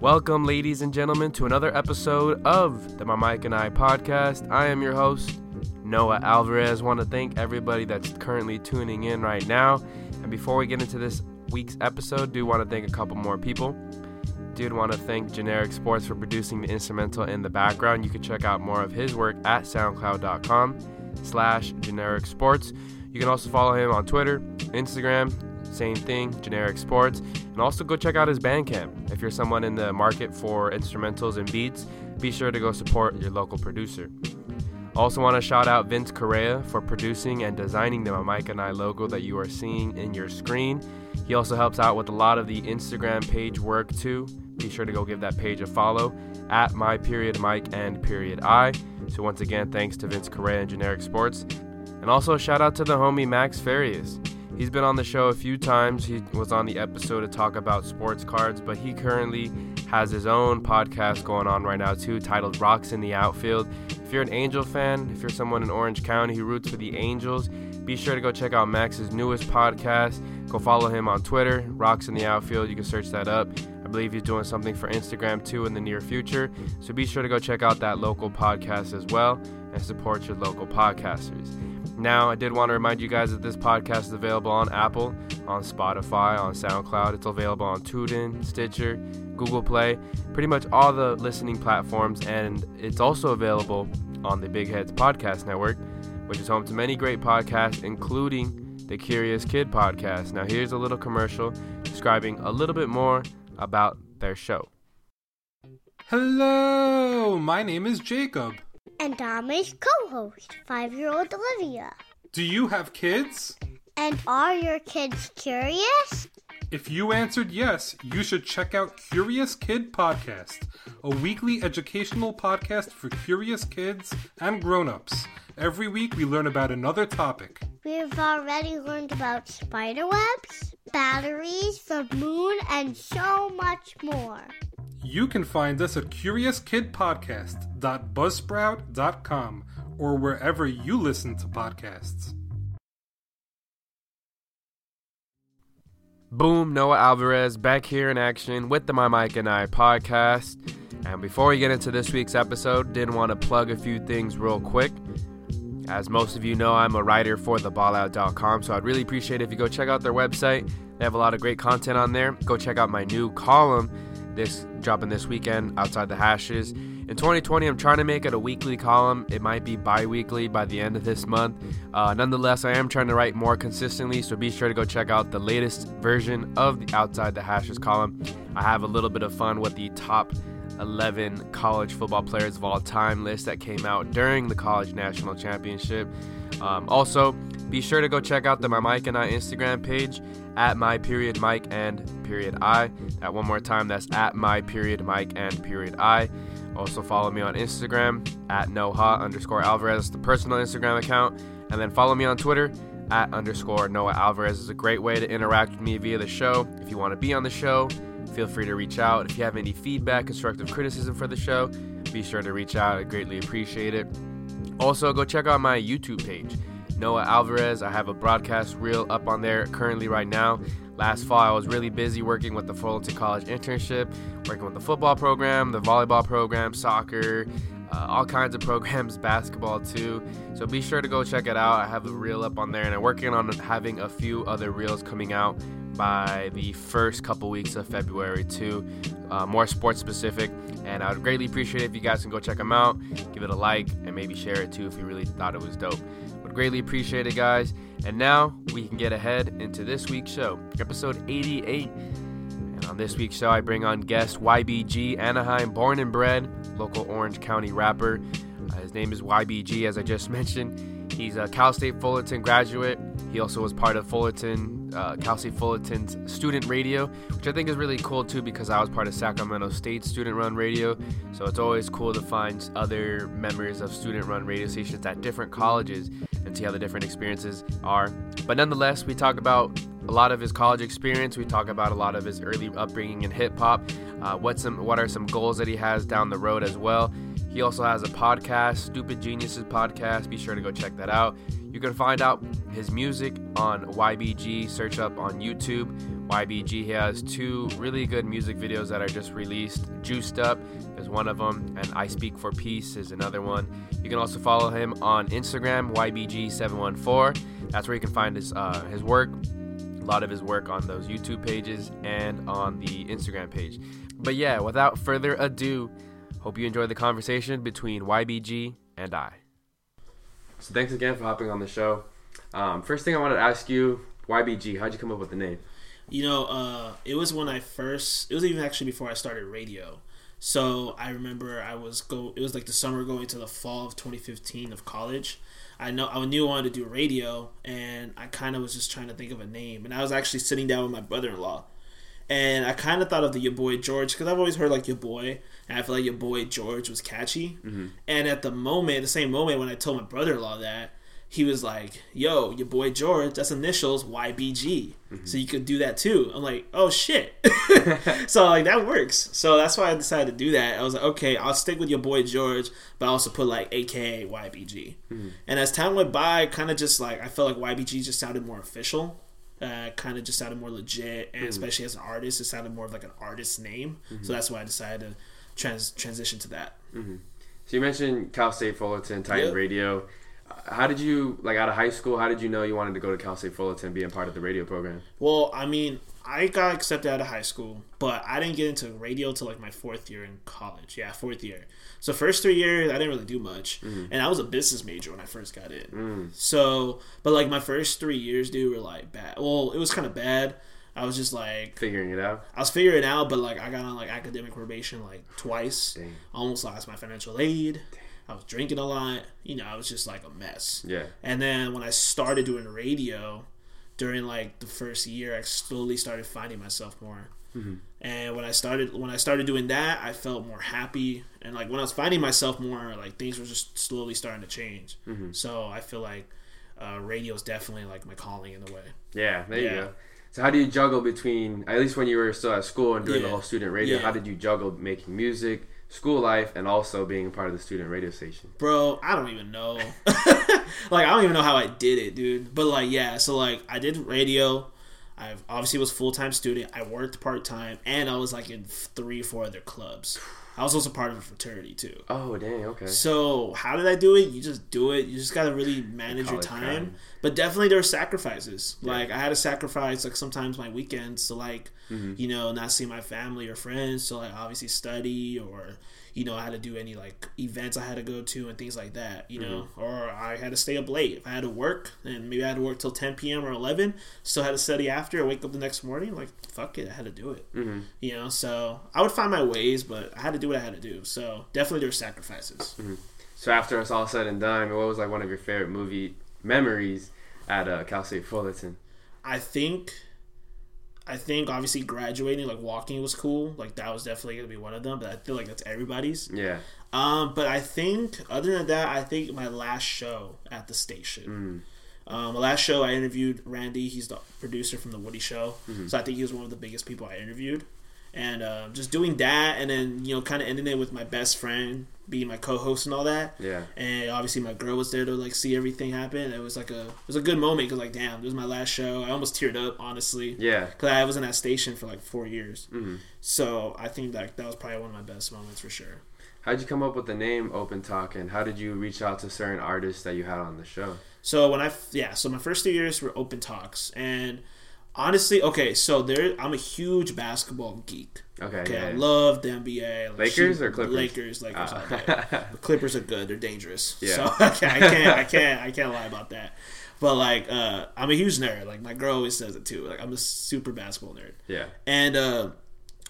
Welcome, ladies and gentlemen, to another episode of the My Mike and I podcast. I am your host, Noah Alvarez. Want to thank everybody that's currently tuning in right now. And before we get into this week's episode, do want to thank a couple more people. Did want to thank Generic Sports for producing the instrumental in the background. You can check out more of his work at soundcloud.com slash generic sports. You can also follow him on Twitter, Instagram, same thing, generic sports. And also go check out his Bandcamp. If you're someone in the market for instrumentals and beats, be sure to go support your local producer. Also, want to shout out Vince Correa for producing and designing the Mike and I logo that you are seeing in your screen. He also helps out with a lot of the Instagram page work too. Be sure to go give that page a follow at my period Mike and period I. So once again, thanks to Vince Correa and Generic Sports. And also shout out to the homie Max Farias. He's been on the show a few times. He was on the episode to talk about sports cards, but he currently has his own podcast going on right now too, titled Rocks in the Outfield. If you're an Angel fan, if you're someone in Orange County who roots for the Angels, be sure to go check out Max's newest podcast. Go follow him on Twitter, Rocks in the Outfield. You can search that up. I believe he's doing something for Instagram too in the near future. So be sure to go check out that local podcast as well and support your local podcasters. Now, I did want to remind you guys that this podcast is available on Apple, on Spotify, on SoundCloud. It's available on TuneIn, Stitcher, Google Play, pretty much all the listening platforms, and it's also available on the Big Heads Podcast Network, which is home to many great podcasts, including the Curious Kid podcast. Now, here's a little commercial describing a little bit more about their show. Hello, my name is Jacob. And I'm his co host, five year old Olivia. Do you have kids? And are your kids curious? If you answered yes, you should check out Curious Kid Podcast, a weekly educational podcast for curious kids and grown-ups. Every week we learn about another topic. We've already learned about spider webs, batteries, the moon, and so much more. You can find us at CuriousKidPodcast.buzzsprout.com or wherever you listen to podcasts. Boom, Noah Alvarez back here in action with the My Mike and I podcast. And before we get into this week's episode, did want to plug a few things real quick. As most of you know, I'm a writer for theballout.com, so I'd really appreciate it if you go check out their website. They have a lot of great content on there. Go check out my new column this dropping this weekend outside the hashes. In 2020, I'm trying to make it a weekly column. It might be bi weekly by the end of this month. Uh, nonetheless, I am trying to write more consistently, so be sure to go check out the latest version of the Outside the Hashes column. I have a little bit of fun with the top 11 college football players of all time list that came out during the college national championship. Um, also, be sure to go check out the My Mike and I Instagram page at my period Mike and period I. That one more time, that's at my period Mike and period I. Also follow me on Instagram at noha underscore Alvarez, the personal Instagram account, and then follow me on Twitter at underscore Noah Alvarez is a great way to interact with me via the show. If you want to be on the show, feel free to reach out. If you have any feedback, constructive criticism for the show, be sure to reach out. I greatly appreciate it. Also, go check out my YouTube page, Noah Alvarez. I have a broadcast reel up on there currently right now. Last fall, I was really busy working with the Fullerton College internship, working with the football program, the volleyball program, soccer, uh, all kinds of programs, basketball too. So be sure to go check it out. I have a reel up on there, and I'm working on having a few other reels coming out by the first couple weeks of February too, uh, more sports specific. And I would greatly appreciate if you guys can go check them out, give it a like, and maybe share it too if you really thought it was dope. Would greatly appreciate it, guys. And now we can get ahead into this week's show, episode 88. And on this week's show, I bring on guest YBG Anaheim, born and bred, local Orange County rapper. Uh, his name is YBG, as I just mentioned. He's a Cal State Fullerton graduate. He also was part of Fullerton, uh, Cal State Fullerton's student radio, which I think is really cool too because I was part of Sacramento State student run radio. So it's always cool to find other members of student run radio stations at different colleges and see how the different experiences are. But nonetheless, we talk about a lot of his college experience. We talk about a lot of his early upbringing in hip hop. Uh, what some what are some goals that he has down the road as well. He also has a podcast, Stupid Geniuses podcast. Be sure to go check that out. You can find out his music on YBG. Search up on YouTube YBG. He has two really good music videos that are just released. Juiced Up is one of them, and I Speak for Peace is another one. You can also follow him on Instagram, YBG714. That's where you can find his uh, his work, lot of his work on those YouTube pages and on the Instagram page. But yeah, without further ado, hope you enjoy the conversation between YBG and I. So thanks again for hopping on the show. Um, first thing I wanted to ask you, YBG, how'd you come up with the name? You know, uh, it was when I first. It was even actually before I started radio. So I remember I was go. It was like the summer going to the fall of 2015 of college. I know I knew I wanted to do radio, and I kind of was just trying to think of a name. And I was actually sitting down with my brother-in-law, and I kind of thought of the Your Boy George because I've always heard like Your Boy, and I feel like Your Boy George was catchy. Mm-hmm. And at the moment, the same moment when I told my brother-in-law that, he was like, "Yo, your boy George, that's initials YBG, mm-hmm. so you could do that too." I'm like, "Oh shit!" so like that works. So that's why I decided to do that. I was like, "Okay, I'll stick with your boy George, but I also put like AKA YBG." Mm-hmm. And as time went by, kind of just like I felt like YBG just sounded more official. Uh, kind of just sounded more legit, and mm-hmm. especially as an artist, it sounded more of like an artist name. Mm-hmm. So that's why I decided to trans- transition to that. Mm-hmm. So you mentioned Cal State Fullerton, Titan yep. Radio how did you like out of high school? How did you know you wanted to go to Cal State Fullerton, being part of the radio program? Well, I mean, I got accepted out of high school, but I didn't get into radio till like my fourth year in college. Yeah, fourth year. So first three years, I didn't really do much, mm-hmm. and I was a business major when I first got in. Mm. So, but like my first three years, dude, were like bad. Well, it was kind of bad. I was just like figuring it out. I was figuring it out, but like I got on like academic probation like twice. Dang. Almost lost my financial aid. Dang I was drinking a lot. You know, I was just like a mess. Yeah. And then when I started doing radio, during like the first year, I slowly started finding myself more. Mm-hmm. And when I started when I started doing that, I felt more happy. And like when I was finding myself more, like things were just slowly starting to change. Mm-hmm. So I feel like uh, radio is definitely like my calling in a way. Yeah, there yeah. you go. So how do you juggle between at least when you were still at school and doing yeah. the whole student radio? Yeah. How did you juggle making music? School life and also being a part of the student radio station? Bro, I don't even know. like I don't even know how I did it, dude. But like yeah, so like I did radio. I obviously was full time student. I worked part time, and I was like in three, four other clubs. I was also part of a fraternity too. Oh dang, okay. So how did I do it? You just do it. You just gotta really manage your time. But definitely there are sacrifices. Yeah. Like I had to sacrifice like sometimes my weekends to like mm-hmm. you know not see my family or friends. So like obviously study or you know, I had to do any like events I had to go to and things like that, you know, mm-hmm. or I had to stay up late. If I had to work and maybe I had to work till 10 p.m. or 11, still had to study after, I wake up the next morning, like, fuck it, I had to do it, mm-hmm. you know, so I would find my ways, but I had to do what I had to do. So definitely there's sacrifices. Mm-hmm. So after it's all said and done, what was like one of your favorite movie memories at uh, Cal State Fullerton? I think I think obviously graduating, like walking was cool. Like that was definitely gonna be one of them. But I feel like that's everybody's. Yeah. Um, but I think other than that, I think my last show at the station. Mm. Um, my last show I interviewed Randy. He's the producer from the Woody Show. Mm-hmm. So I think he was one of the biggest people I interviewed and uh, just doing that, and then you know, kind of ending it with my best friend being my co-host and all that. Yeah. And obviously, my girl was there to like see everything happen. It was like a it was a good moment because like, damn, this was my last show. I almost teared up, honestly. Yeah. Because I was in that station for like four years. Mm-hmm. So I think that that was probably one of my best moments for sure. How'd you come up with the name Open Talk, and how did you reach out to certain artists that you had on the show? So when I yeah, so my first two years were Open Talks, and honestly, okay, so there, I'm a huge basketball geek. Okay, okay, yeah. I love the NBA. Like Lakers shoot, or Clippers? Lakers, Lakers. Oh. the Clippers are good. They're dangerous. Yeah. So I can't, I can't, I can't, I can't lie about that. But like, uh, I'm a huge nerd. Like my girl always says it too. Like I'm a super basketball nerd. Yeah. And uh,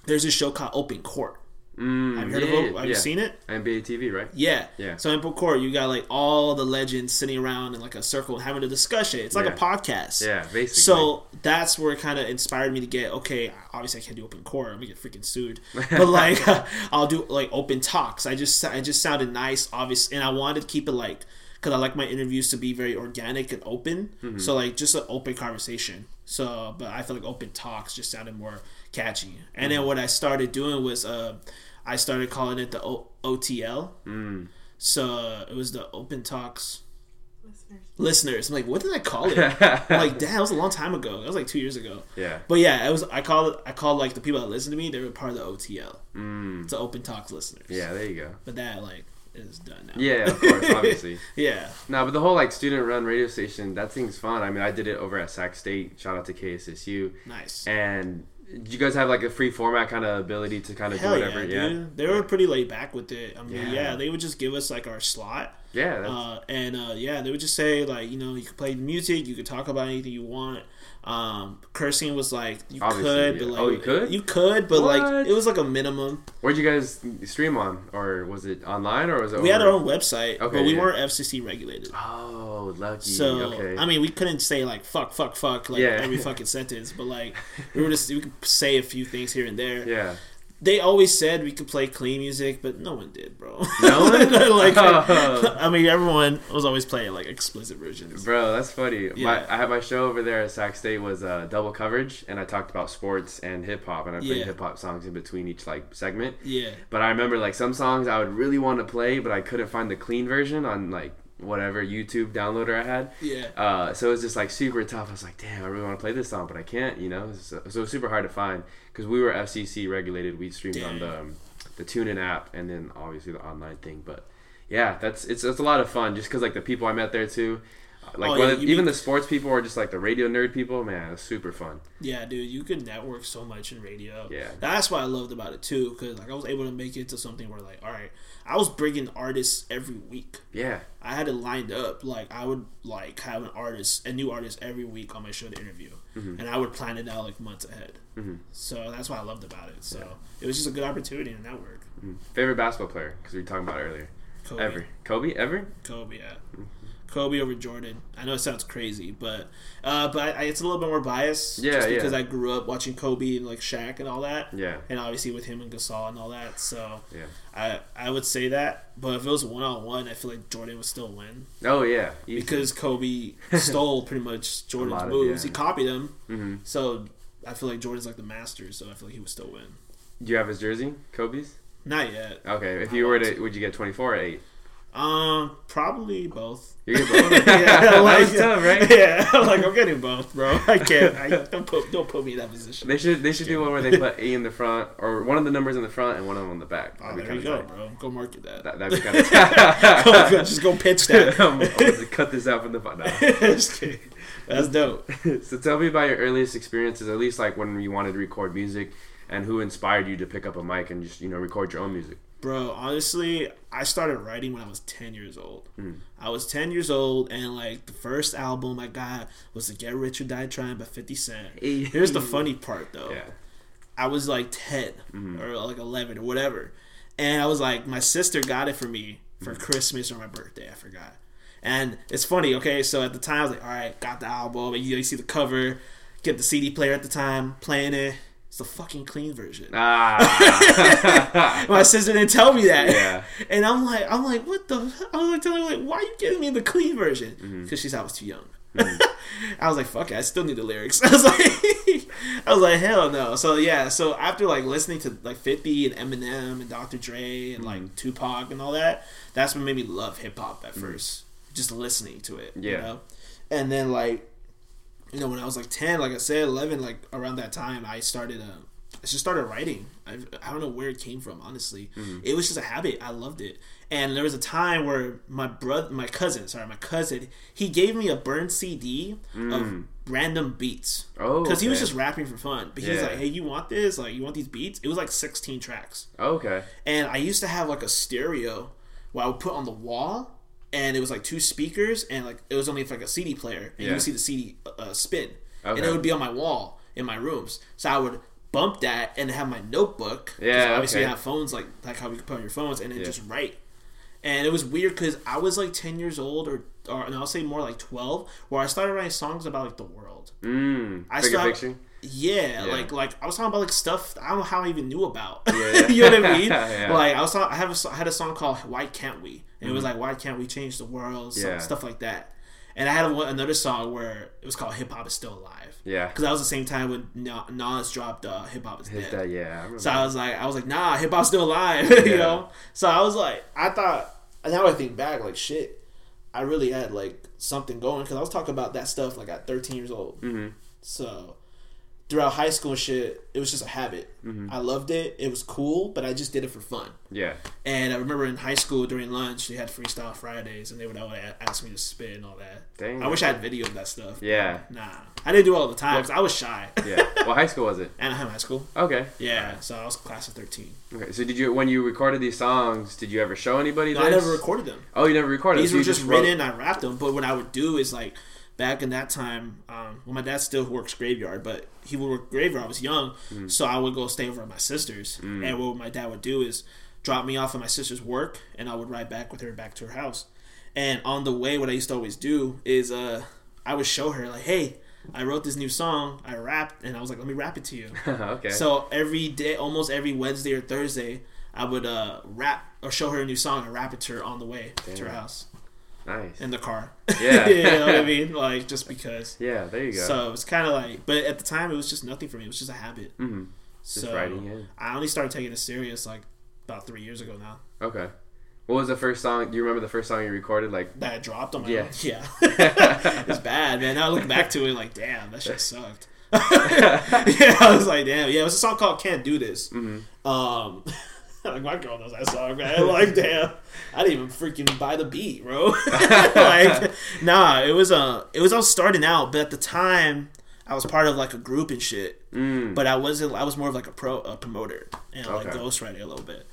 there's this show called Open Court. Mm, have you heard yeah, of it? Have yeah. you seen it? NBA TV, right? Yeah. Yeah. So in Court, you got like all the legends sitting around in like a circle having a discussion. It's like yeah. a podcast. Yeah, basically. So that's where it kind of inspired me to get okay. Obviously, I can't do open court. I'm gonna get freaking sued. But like, I'll do like open talks. I just I just sounded nice, obvious, and I wanted to keep it like because I like my interviews to be very organic and open. Mm-hmm. So like just an open conversation. So, but I feel like open talks just sounded more catchy. And mm-hmm. then what I started doing was uh I started calling it the o- OTL. Mm. So uh, it was the Open Talks. listeners. listeners. I'm like, what did I call it? I'm like, damn, it was a long time ago. That was like two years ago. yeah. But yeah, it was. I called. It I called like the people that listen to me. They were part of the OTL. Mm. It's open Talks listeners. Yeah, there you go. But that like is done now. Yeah, of course, obviously. Yeah. No, but the whole like student run radio station, that thing's fun. I mean, I did it over at Sac State. Shout out to KSSU. Nice. And do you guys have like a free format kind of ability to kind of do whatever? yeah, dude. They were pretty laid back with it. I mean, Yeah. yeah, they would just give us like our slot, Yeah, uh, and uh, yeah, they would just say like, you know, you could play the music, you could talk about anything you want. Um, cursing was like you Obviously, could, yeah. but like Oh, you could? you could, but What? like it was like a minimum. where'd you guys stream on, or was it online, or was it? We had our own website, Okay, but we yeah. weren't FCC regulated. Oh, lucky. So okay. I mean, we couldn't say like fuck, fuck, fuck like Yeah. every fucking sentence, but like we were just we could say a few things here and there. yeah. They always said we could play clean music, but no one did, bro. No one? like, Oh. I mean, everyone was always playing like explicit versions. Bro, that's funny. My, Yeah. I had my show over there at Sac State was uh, double coverage, and I talked about sports and hip hop, and I played Yeah. hip hop songs in between each like segment. Yeah, But I remember like some songs I would really want to play, but I couldn't find the clean version on like whatever YouTube downloader I had. yeah, Uh, so it was just like super tough. I was like, damn, I really want to play this song, but I can't, you know. So, so it was super hard to find because we were FCC regulated. We streamed on the um, the TuneIn app and then obviously the online thing. But yeah, that's it's it's a lot of fun just because like the people I met there too. Like Oh, yeah, even the sports people or just like the radio nerd people, man, it's super fun. yeah, dude. You could network so much in radio. Yeah. that's what I loved about it too, because like I was able to make it to something where like, all right, I was bringing artists every week. Yeah, I had it lined up. Like I would like have an artist, a new artist every week on my show to interview, Mm-hmm. and I would plan it out like months ahead. Mm-hmm. So that's what I loved about it. So it was just a good opportunity to network. Mm-hmm. favorite basketball player because we were talking about earlier. Kobe, Ever Kobe ever? Kobe, yeah. Mm-hmm. Kobe over Jordan. I know it sounds crazy, but uh, but I, it's a little bit more biased. Yeah, just because yeah. I grew up watching Kobe and like Shaq and all that. Yeah. And obviously with him and Gasol and all that, so Yeah. I I would say that. But if it was one on one, I feel like Jordan would still win. Oh yeah, easy. because Kobe stole pretty much Jordan's lot of- moves. yeah. He copied him, hmm so I feel like Jordan's like the master. So I feel like he would still win. Do you have his jersey, Kobe's? Not yet. Okay, if you were to, would you get twenty four or eight? Um, probably both. You get both. yeah, like, tough, right? Yeah, I'm like I'm getting both, bro. I can't. I, don't put don't put me in that position. They should they should do one where they put A in the front or one of the numbers in the front and one of them on the back. Oh, there you go, tight. bro. Go market that. That, that'd be kind go- of. just go pitch that. I'm gonna cut this out from the just kidding. That's dope. so tell me about your earliest experiences, at least like when you wanted to record music, and who inspired you to pick up a mic and just you know record your own music. Bro, honestly, I started writing when I was 10 years old. Mm. I was 10 years old, and like the first album I got was the Get Rich or Die Trying by 50 Cent. Here's the funny part though. Yeah. I was like 10 or like 11 or whatever. And I was like, my sister got it for me for Christmas or my birthday. I forgot. And it's funny, okay? So at the time, I was like, all right, got the album. You, you see the cover, get the CD player at the time, playing it. It's the fucking clean version. Ah. My sister didn't tell me that. Yeah. And I'm like, I'm like, what the? I was like telling her like, why are you giving me the clean version? Mm-hmm. Because she said I was too young. I was like, fuck it, I still need the lyrics. I was like, I was like, hell no. So yeah, so after like listening to like 50 and Eminem and Dr. Dre and Mm-hmm. like Tupac and all that, that's what made me love hip hop at first. Just listening to it. You Mm-hmm. Yeah. know? And then like, you know, when I was like 10, like I said, 11, like around that time, I started, uh, I just started writing. I, I don't know where it came from, honestly. It was just a habit. I loved it. And there was a time where my brother, my cousin, sorry, my cousin, he gave me a burned CD of random beats. Oh, Because he was just rapping for fun. But he was like, hey, you want this? Like, you want these beats? It was like 16 tracks. okay. And I used to have like a stereo where I would put on the wall, and it was like two speakers, and like it was only like a CD player, and you Yeah. would see the CD uh, spin, and it would be on my wall in my rooms. So I would bump that and have my notebook. Yeah, obviously okay. you have phones like like how we can put on your phones, and then Yeah. just write. And it was weird because I was like ten years old, or or and I'll say more like twelve, where I started writing songs about like the world. Mm. I picture. Yeah, Yeah. like like I was talking about like stuff I don't know how I even knew about. Yeah. you know what I mean? Yeah. Like I was talking, I have a, I had a song called "Why Can't We," and it was like "Why Can't We Change the World?" So, Mm-hmm. Yeah. stuff like that. And I had a, another song where it was called "Hip Hop Is Still Alive." Yeah. because that was the same time when Na- Nas dropped uh, "Hip Hop Is His Dead." yeah. I. So I was like, I was like, nah, hip hop's still alive, you know. So I was like, I thought. Now I think back, like shit. I really had like something going because I was talking about that stuff like at 13 years old. Mm-hmm. So throughout high school and shit, it was just a habit. Mm-hmm. I loved it. It was cool, but I just did it for fun. Yeah. And I remember in high school during lunch, they had Freestyle Fridays, and they would always ask me to spit and all that. Dang. I wish I had video of that stuff. Yeah. Nah, I didn't do it all the time 'cause I was shy. Yeah. What high school was it? Anaheim High School. Okay. Yeah, so I was class of 13. Okay. So did you when you recorded these songs, did you ever show anybody No, this? I never recorded them. Oh, you never recorded. These so were you just wrote- written. I rapped them. But what I would do is like back in that time, um, well, my dad still works graveyard, but he would work graveyard. I was young, Mm. so I would go stay over at my sister's. And what my dad would do is drop me off at my sister's work, and I would ride back with her back to her house. And on the way, what I used to always do is uh, I would show her like, "Hey, I wrote this new song. I rapped, and I was like, let me rap it to you." okay. So every day, almost every Wednesday or Thursday, I would uh, rap or show her a new song and rap it to her on the way to her house nice. in the car. Yeah. you know what I mean? Like just because. yeah. There you go. So it's kind of like, but at the time it was just nothing for me. It was just a habit. hmm Just so writing in. I only started taking it serious like about three years ago now. Okay. What was the first song? Do you remember the first song you recorded? Like, That I dropped on my Yeah. own. Yeah, it's bad, man. Now I look back to it like, damn, that shit sucked. yeah, I was like, damn. Yeah, it was a song called "Can't Do This." mm-hmm. Um, like my girl knows that song, man. Like, damn, I didn't even freaking buy the beat, bro. like, nah, it was uh, it was all starting out, but at the time, I was part of like a group and shit. mm, But I wasn't. I was more of like a pro, a promoter and like Okay. ghostwriter a little bit.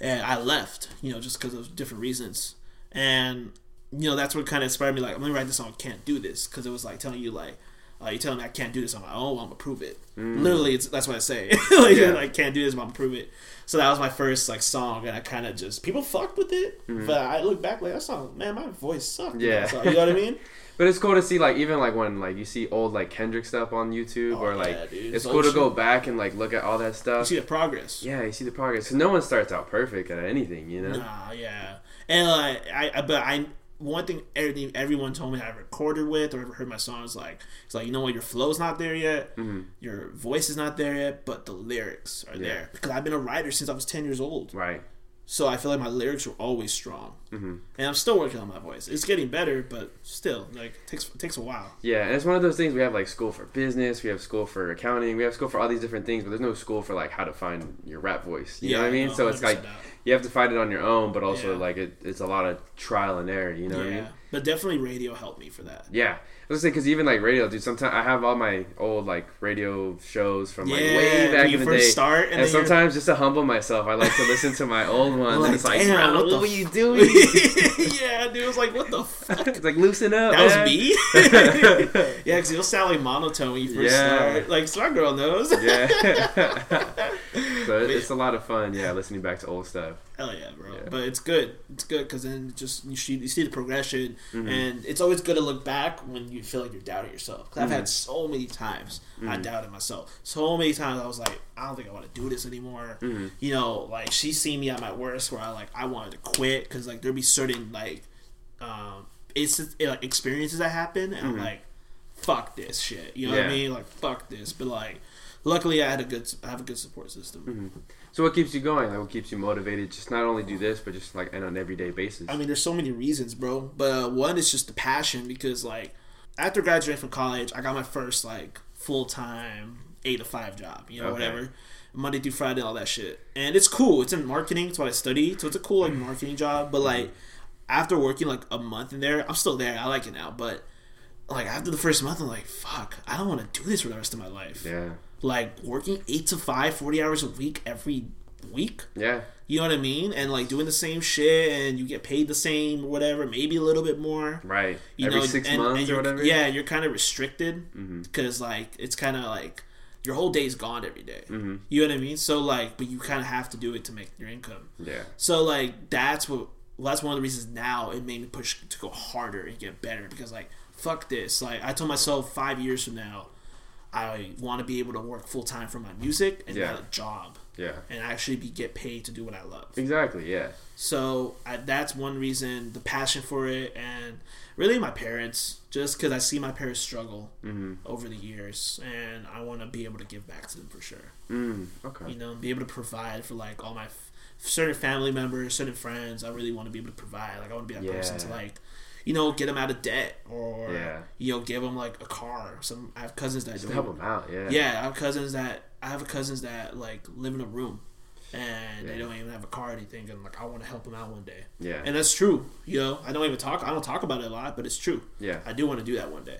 And I left, you know, just because of different reasons. And you know, that's what kind of inspired me. Like, I'm gonna write this song. Can't do this because it was like telling you like. Uh, you telling me I can't do this on my own. I'm gonna prove it. Literally, it's, that's what I say. like, Yeah. I can't do this. I'm gonna prove it. So that was my first like song, and I kind of just people fucked with it. Mm-hmm. But I look back like that song, man, my voice sucked. Yeah. song, you know what I mean? But it's cool to see like even like when like you see old like Kendrick stuff on YouTube Oh, or like yeah, it's It's cool to go back and like look at all that stuff. You see the progress. Yeah, you see the progress. Cause no one starts out perfect at anything, you know. Nah, yeah, and like I, I, but I, one thing everything everyone told me I recorded with or ever heard my songs like it's like you know what your flow's not there yet, Mhm. your voice is not there yet, but the lyrics are Yeah. there because I've been a writer since I was ten years old, Right. So I feel like my lyrics were always strong, hmm and I'm still working on my voice. It's getting better, but still like it takes it takes a while. Yeah, and it's one of those things we have like school for business, we have school for accounting, we have school for all these different things, but there's no school for like how to find your rap voice. You know what I mean? no, so it's like out. you have to find it on your own, but also Yeah. like it, it's a lot of trial and error. You know yeah, what I mean? but definitely radio helped me for that. Yeah. I was gonna say because even like radio, dude. Sometimes I have all my old like radio shows from like Yeah, way back in the day. start, and and then you're- sometimes just to humble myself, I like to listen to my old ones. Like, and it's like, damn, what the what were you doing? yeah, dude, it was like what the fuck. it's like loosen up. That was man. me. yeah, because you'll sound like monotone when you first Yeah. start. Like Smart Girl knows. Yeah. so it- it's a lot of fun. Yeah, listening back to old stuff. Hell yeah, bro. Yeah. But it's good. It's good because then just you see, you see the progression, Mm-hmm. and it's always good to look back when you feel like you're doubting yourself. Because I've Mm-hmm. had so many times I doubted myself. So many times I was like, I don't think I want to do this anymore. Mm-hmm. You know, like she seen me at my worst where I like I wanted to quit because like there'd be certain like um it's like experiences that happen, and I'm like, fuck this shit. You know what I Mm-hmm. Mean? Like fuck this. But like, luckily I had a good I have a good support system. Mm-hmm. So what keeps you going? Like what keeps you motivated? Just not only do this, but just like and on an everyday basis. I mean, there's so many reasons, bro. But uh, one is just the passion because, like, after graduating from college, I got my first like full time eight to five job. You know, Okay. whatever, Monday through Friday, all that shit. And it's cool. It's in marketing. It's what I studied. So it's a cool like mm-hmm. marketing job. But mm-hmm. like, after working like a month in there, I'm still there. I like it now, but. Like after the first month, I'm like, fuck, I don't want to do this for the rest of my life. yeah. Like working eight to five, 40 hours a week every week. Yeah. You know what I mean? And like doing the same shit, and you get paid the same or whatever, maybe a little bit more. Right. You Every know, six and, months and or whatever. Yeah, you're kind of restricted Mm-hmm. because like it's kind of like your whole day's gone every day. Mm-hmm. You know what I mean? So like, but you kind of have to do it to make your income. Yeah. So like that's what. Well, that's one of the reasons now it made me push to go harder and get better because like fuck this. Like I told myself five years from now, I want to be able to work full time for my music and Yeah. not a job Yeah. and actually be get paid to do what I love. Exactly. Yeah. So I, that's one reason, the passion for it, and really my parents, just because I see my parents struggle Mm-hmm. over the years, and I want to be able to give back to them for sure. Mm. Okay. You know, be able to provide for like all my f- certain family members, certain friends. I really want to be able to provide. Like I want to be that person to like, you know, get them out of debt or Yeah. you know, give them like a car. Some I have cousins that to do help them out. Yeah. yeah, I have cousins that I have cousins that like live in a room, and they don't even have a car or anything. And like, I want to help them out one day. Yeah. And that's true. You know, I don't even talk. I don't talk about it a lot, but it's true. Yeah. I do want to do that one day.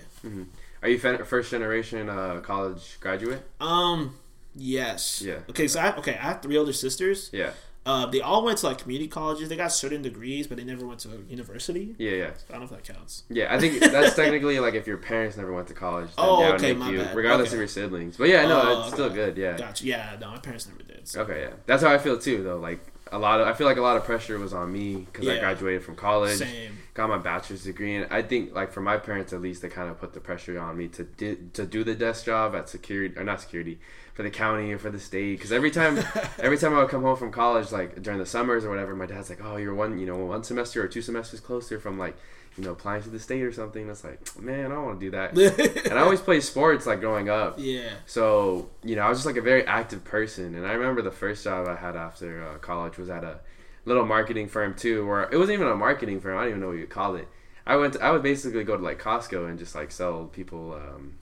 Are you first generation uh, college graduate? Um. Yes. Yeah. Okay. So I okay. I have three older sisters. Yeah. Uh, they all went to like community colleges. They got certain degrees, but they never went to university. Yeah. Yeah. I don't know if that counts. Yeah, I think that's technically like if your parents never went to college. Then Oh, okay, my you, bad. regardless Okay. of your siblings. But yeah, no, Oh, it's still good. Yeah. Gotcha. Yeah. No, my parents never did. So. Okay, yeah, that's how I feel too. Though, like a lot of, I feel like a lot of pressure was on me because I graduated from college, Same. got my bachelor's degree, and I think like for my parents at least, they kind of put the pressure on me to di- to do the desk job at security or not security for the county or for the state. Because every time, every time I would come home from college, like during the summers or whatever, my dad's like, "Oh, you're one, you know, one semester or two semesters closer from like." You know, applying to the state or something. It's like, man, I don't want to do that. and I always played sports like growing up. Yeah. So, you know, I was just like a very active person. And I remember the first job I had after uh, college was at a little marketing firm too, where it wasn't even a marketing firm. I don't even know what you call it. I went, to, I would basically go to like Costco and just like sell people, um,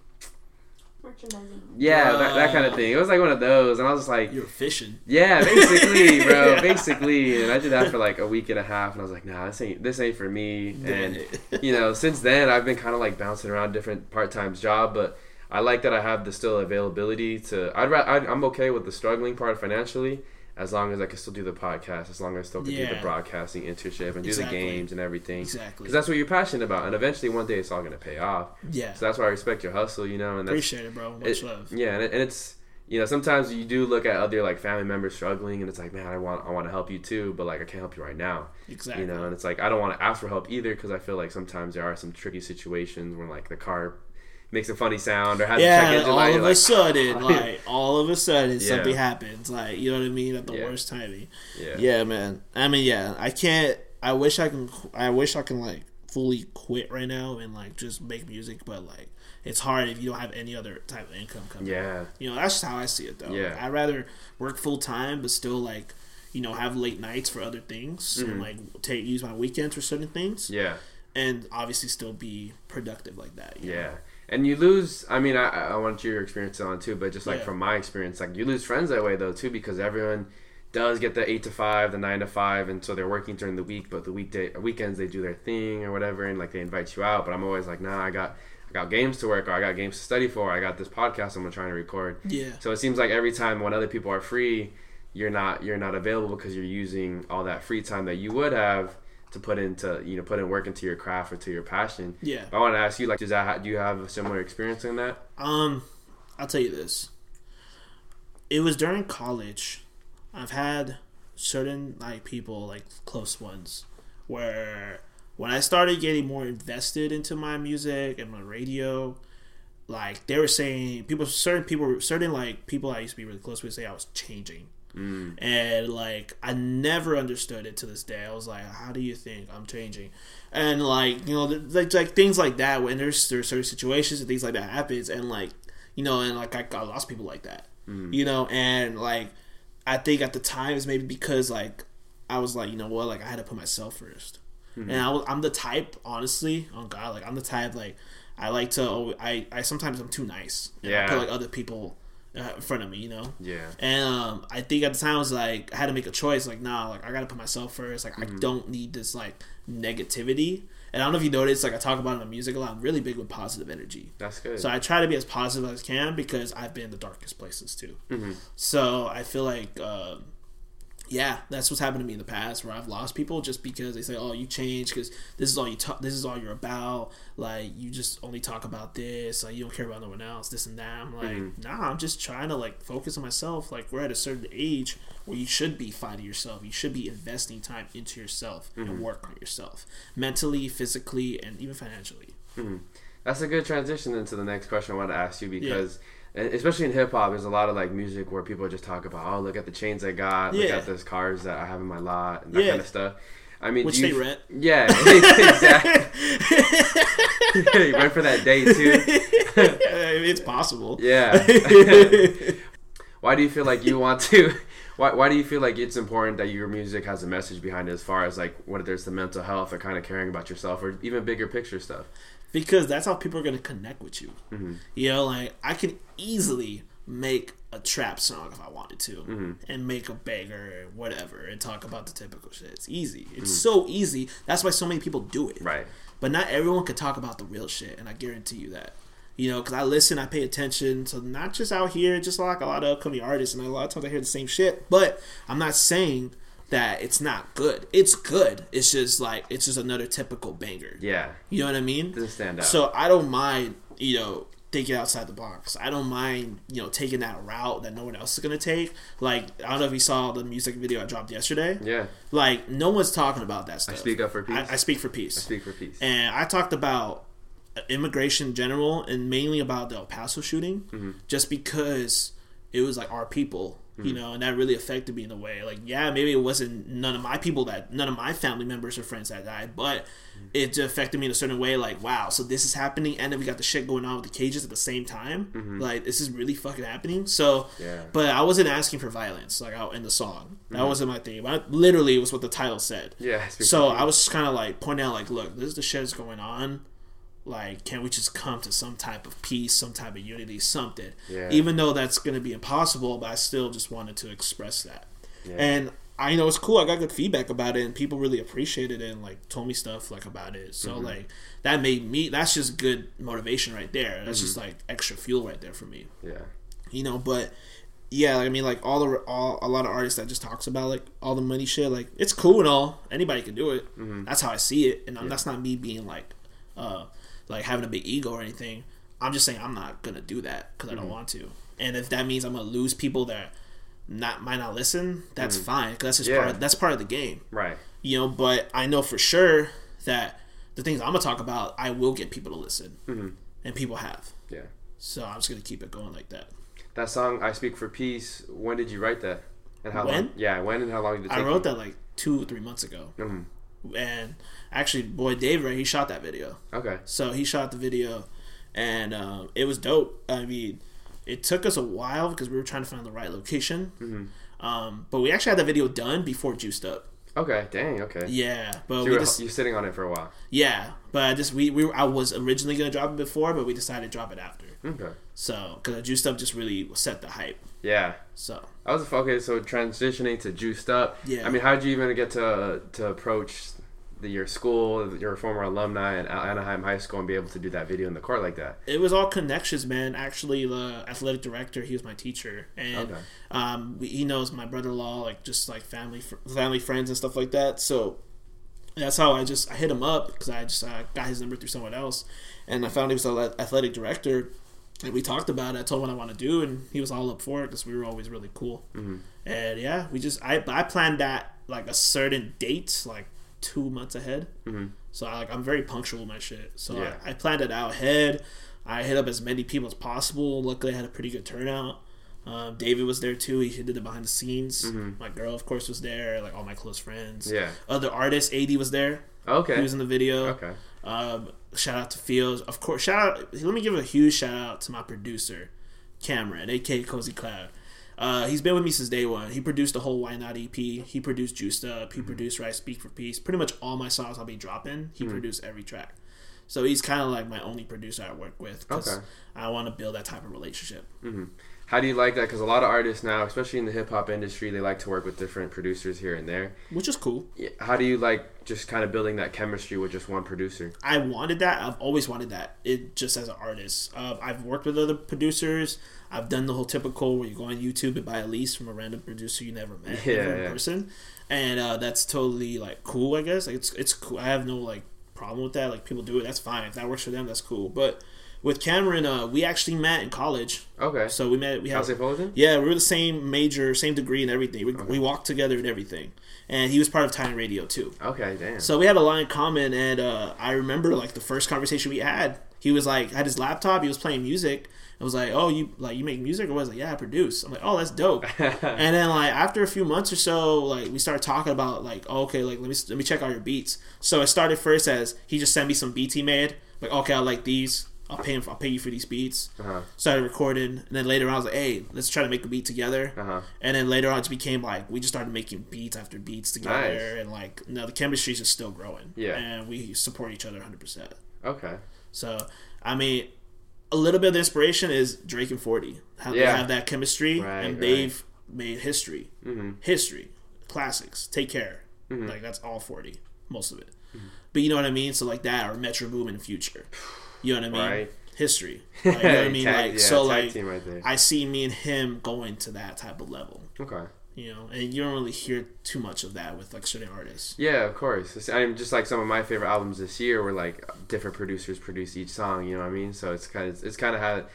Merchandising. yeah, that, that kind of thing. It was like one of those. And I was just like, "You're fishing. yeah, basically, bro, Yeah. basically. And I did that for like a week and a half. And I was like, nah, this ain't, this ain't for me. And, you know, since then I've been kind of like bouncing around different part-time job, but I like that I have the still availability to. I'd, ra- I'd I'm okay with the struggling part financially, as long as I can still do the podcast, as long as I still can do the Yeah. broadcasting internship and Exactly. do the games and everything. exactly. Because that's what you're passionate about, and eventually one day it's all gonna pay off. yeah. So that's why I respect your hustle, you know. And that's Appreciate it, bro. Much it- love. yeah, and, it, and it's you know sometimes you do look at other like family members struggling, and it's like, man, I want I want to help you too, but like I can't help you right now. Exactly. You know, and it's like I don't want to ask for help either because I feel like sometimes there are some tricky situations where like the car makes a funny sound or has a check yeah, engine all light. of a like, sudden, like all of a sudden, Yeah. something happens. Like you know what I mean? At the Yeah. worst timing. yeah, Yeah, man. I mean, yeah. I can't. I wish I can. I wish I can like fully quit right now and like just make music, but like it's hard if you don't have any other type of income coming. yeah, You know, that's just how I see it though. Yeah. Like, I'd rather work full time, but still like. You know, have late nights for other things, and like take use my weekends for certain things, Mm-hmm. yeah, and obviously still be productive like that. you know? And you lose. I mean, I, I want your experience on too, but just like Yeah. from my experience, like you lose friends that way though too, because everyone does get the eight to five, the nine to five, and so they're working during the week, but the weekday weekends they do their thing or whatever, and like they invite you out. But I'm always like, nah, I got I got games to work, or I got games to study for, I got this podcast I'm trying to record. Yeah. So it seems like every time when other people are free, you're not you're not available because you're using all that free time that you would have to put into you know put in work into your craft or to your passion. Yeah. I want to ask you like, does that do you have a similar experience in that? Um, I'll tell you this. It was during college. I've had certain like people, like close ones, where when I started getting more invested into my music and my radio, like they were saying people, certain people, certain like people I used to be really close with, say I was changing. Mm. And like I never understood it to this day. I was like, "How do you think I'm changing?" And like you know, th- like like things like that. When there's there's certain situations and things like that happens, and like you know, and like I got lost people like that. Mm. You know, and like I think at the time it's maybe because like I was like, you know what, like I had to put myself 1st mm-hmm. and I was, I'm the type, honestly, on God, like I'm the type like I like to. I I sometimes I'm too nice. And I Yeah. put like other people in front of me, you know. Yeah. And um, I think at the time I was like, I had to make a choice. Like, nah, like I gotta put myself first. Like, I don't need this like negativity. And I don't know if you noticed, like I talk about in the music a lot. I'm really big with positive energy. That's good. So I try to be as positive as I can because I've been in the darkest places too. So I feel like, um, yeah, that's what's happened to me in the past where I've lost people just because they say, "Oh, you changed because this is all you talk. This is all you're about. Like you just only talk about this. Like you don't care about no one else. This and that." I'm like, mm-hmm. nah, I'm just trying to like focus on myself. Like we're at a certain age where you should be finding yourself. You should be investing time into yourself and mm-hmm. work on yourself, mentally, physically, and even financially. Mm-hmm. That's a good transition into the next question I want to ask you because, and especially in hip hop, there's a lot of like music where people just talk about, oh, look at the chains I got, look at those cars that I have in my lot, and that Yeah. kind of stuff. I mean, Which do you- they rent. Yeah, exactly. you went for that day too. it's possible. Yeah. why do you feel like you want to? Why, why do you feel like it's important that your music has a message behind it as far as like whether there's the mental health or kind of caring about yourself or even bigger picture stuff? Because that's how people are gonna connect with you. Mm-hmm. You know, like I can easily make a trap song if I wanted to, Mm-hmm. and make a banger or whatever, and talk about the typical shit. It's easy. It's Mm-hmm. so easy. That's why so many people do it. Right. But not everyone can talk about the real shit, and I guarantee you that. You know, because I listen, I pay attention. So not just out here, just like a lot of upcoming artists, and a lot of times I hear the same shit. But I'm not saying that it's not good. It's good. It's just like it's just another typical banger. Yeah. You know what I mean? Doesn't stand out. So I don't mind, you know, thinking outside the box. I don't mind, you know, taking that route that no one else is gonna take. Like I don't know if you saw the music video I dropped yesterday. Yeah. Like no one's talking about that stuff. I speak up for peace. I, I speak for peace. I speak for peace. And I talked about immigration in general and mainly about the El Paso shooting, Mm-hmm. just because it was like our people. You know, and that really affected me in a way. Like, yeah, maybe it wasn't none of my people that, none of my family members or friends that died, but Mm-hmm. it affected me in a certain way. Like, wow, so this is happening, and then we got the shit going on with the cages at the same time. Like, this is really fucking happening. So, Mm-hmm. Yeah. Mm-hmm. but I wasn't asking for violence, like out in the song. That wasn't my thing. But literally, it was what the title said. Yeah, So I was kind of like pointing out, like, look, this is the shit that's going on. Like, can we just come to some type of peace, some type of unity, something? Yeah. Even though that's going to be impossible, but I still just wanted to express that. Yeah. And I know it's cool. I got good feedback about it, and people really appreciated it and like told me stuff like about it. So Mm-hmm. like that made me. That's just good motivation right there. That's Mm-hmm. just like extra fuel right there for me Yeah. you know but yeah like, i mean like all the all a lot of artists that just talks about like all the money shit like it's cool and all anybody can do it Mm-hmm. that's how i see it and that's not me being like uh like having a big ego or anything i'm just saying i'm not gonna do that because i Mm-hmm. don't want to and if that means i'm gonna lose people that not might not listen that's fine because that's just Mm-hmm. Yeah. part of, that's part of the game Right. you know but i know for sure that the things i'm gonna talk about i will get people to listen Mm-hmm. and people have Yeah. so i'm just gonna keep it going like that That song, "I Speak for Peace." When did you write that? And how When? long? Yeah, when and how long did it take? I wrote you? that like two three months ago, Mhm. and actually, boy, Dave, right, he shot that video. Okay. So he shot the video, and um, it was dope. I mean, it took us a while because we were trying to find the right location. Mm-hmm. Um, but we actually had that video done before Juiced Up. Okay. Dang. Okay. Yeah, but So we you were just you're sitting on it for a while. yeah, but I just we, we I was originally gonna drop it before, but we decided to drop it after. Okay. So because Juiced Up just really set the hype. Yeah. So I was okay. So transitioning to juiced up. Yeah. I mean, how did you even get to to approach the, your school, your former alumni at Anaheim High School, and be able to do that video in the court like that? it was all connections, man. Actually, the athletic director, he was my teacher, and Okay. um, he knows my brother-in-law, like just like family, fr- family friends and stuff like that. So that's how I just I hit him up because I just uh, got his number through someone else, and I found he was the athletic director, and we talked about it. I told him what I want to do, and he was all up for it because we were always really cool. Mm-hmm. And yeah, we just I I planned that like a certain date, like two months ahead. Mhm. So I, like I'm very punctual with my shit. So Yeah. I, I planned it out ahead. I hit up as many people as possible. Luckily, I had a pretty good turnout. Um, David was there too. He did the behind the scenes. My girl, of course, was there. Like all my close friends. Mm-hmm. Yeah. Other artists, AD was there. Okay. He was in the video. okay. Um, shout out to Fields, of course. Shout out. Let me give a huge shout out to my producer, Cameron, aka Cozy Cloud. Uh, he's been with me since day one. He produced the whole Why Not EP. He produced Juiced Up. Mm-hmm. He produced Right Speak for Peace. Pretty much all my songs I'll be dropping. He Mm-hmm. produced every track. So he's kind of like my only producer I work with because Okay. I want to build that type of relationship. How do you like that? Because a lot of artists now, especially in the hip hop industry, they like to work with different producers here and there. Which is cool. How do you like just kind of building that chemistry with just one producer? I wanted that. I've always wanted that. It just as an artist. Uh, I've worked with other producers. I've done the whole typical where you go on YouTube and buy a lease from a random producer you never met Yeah, never yeah. person, and uh, that's totally like cool. I guess like, it's it's cool. I have no like problem with that. Like people do it, that's fine. If that works for them, that's cool. But with Cameron, uh, we actually met in college. Okay. So we met. We Cal had State Fullerton? yeah, we were the same major, same degree, and everything. We, we walked together and everything. And he was part of Titan Radio too. Okay, damn. So we had a lot in common, and uh, I remember like the first conversation we had. He was like had his laptop, he was playing music. I was like, "Oh, you like you make music?" Or was like, "Yeah, I produce." I'm like, "Oh, that's dope." and then like after a few months or so, like we started talking about like, oh, "Okay, like let me let me check out your beats." So it started first as he just sent me some beats he made. Like, okay, I like these. I'll pay him. I'll pay you for these beats. Uh-huh. Started recording, and then later on, I was like, "Hey, let's try to make a beat together." Uh-huh. And then later on, it became like we just started making beats after beats together, Nice. and like you know, the chemistry is just still growing. Yeah. and we support each other 100. percent Okay. So, I mean, a little bit of the inspiration is Drake and Forty. How Yeah. they have that chemistry, Right, and they've made history, Mm-hmm. history, classics. Take care, Mhm. like that's all Forty, most of it. But you know what I mean. So like that, or Metro Boomin Future. You know what I mean? Right. History. Like, you know what I mean? Tag- like yeah, so, like right. I see me and him going to that type of level. Okay. You know, and you don't really hear too much of that with like certain artists. Yeah, of course. It's, I mean, just like some of my favorite albums this year, were like different producers produce each song. You know what I mean? So it's kind of it's kind of had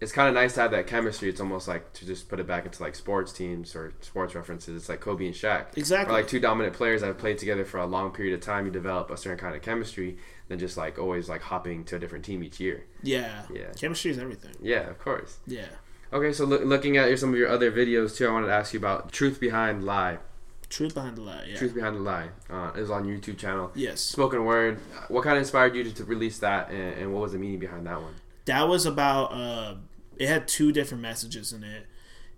it's kind of nice to have that chemistry. It's almost like to just put it back into like sports teams or sports references. It's like Kobe and Shaq. Exactly. Or like two dominant players that have played together for a long period of time. You develop a certain kind of chemistry than just like always like hopping to a different team each year. Yeah. Yeah. Chemistry is everything. Yeah, of course. Yeah. Okay, so loo- looking at your, some of your other videos too, I wanted to ask you about Truth Behind Lie. Truth behind the lie. Yeah. Truth Behind the Lie. Uh, was on YouTube channel. Yes. Spoken word. What kind of inspired you to, to release that, and, and what was the meaning behind that one? that was about uh it had two different messages in it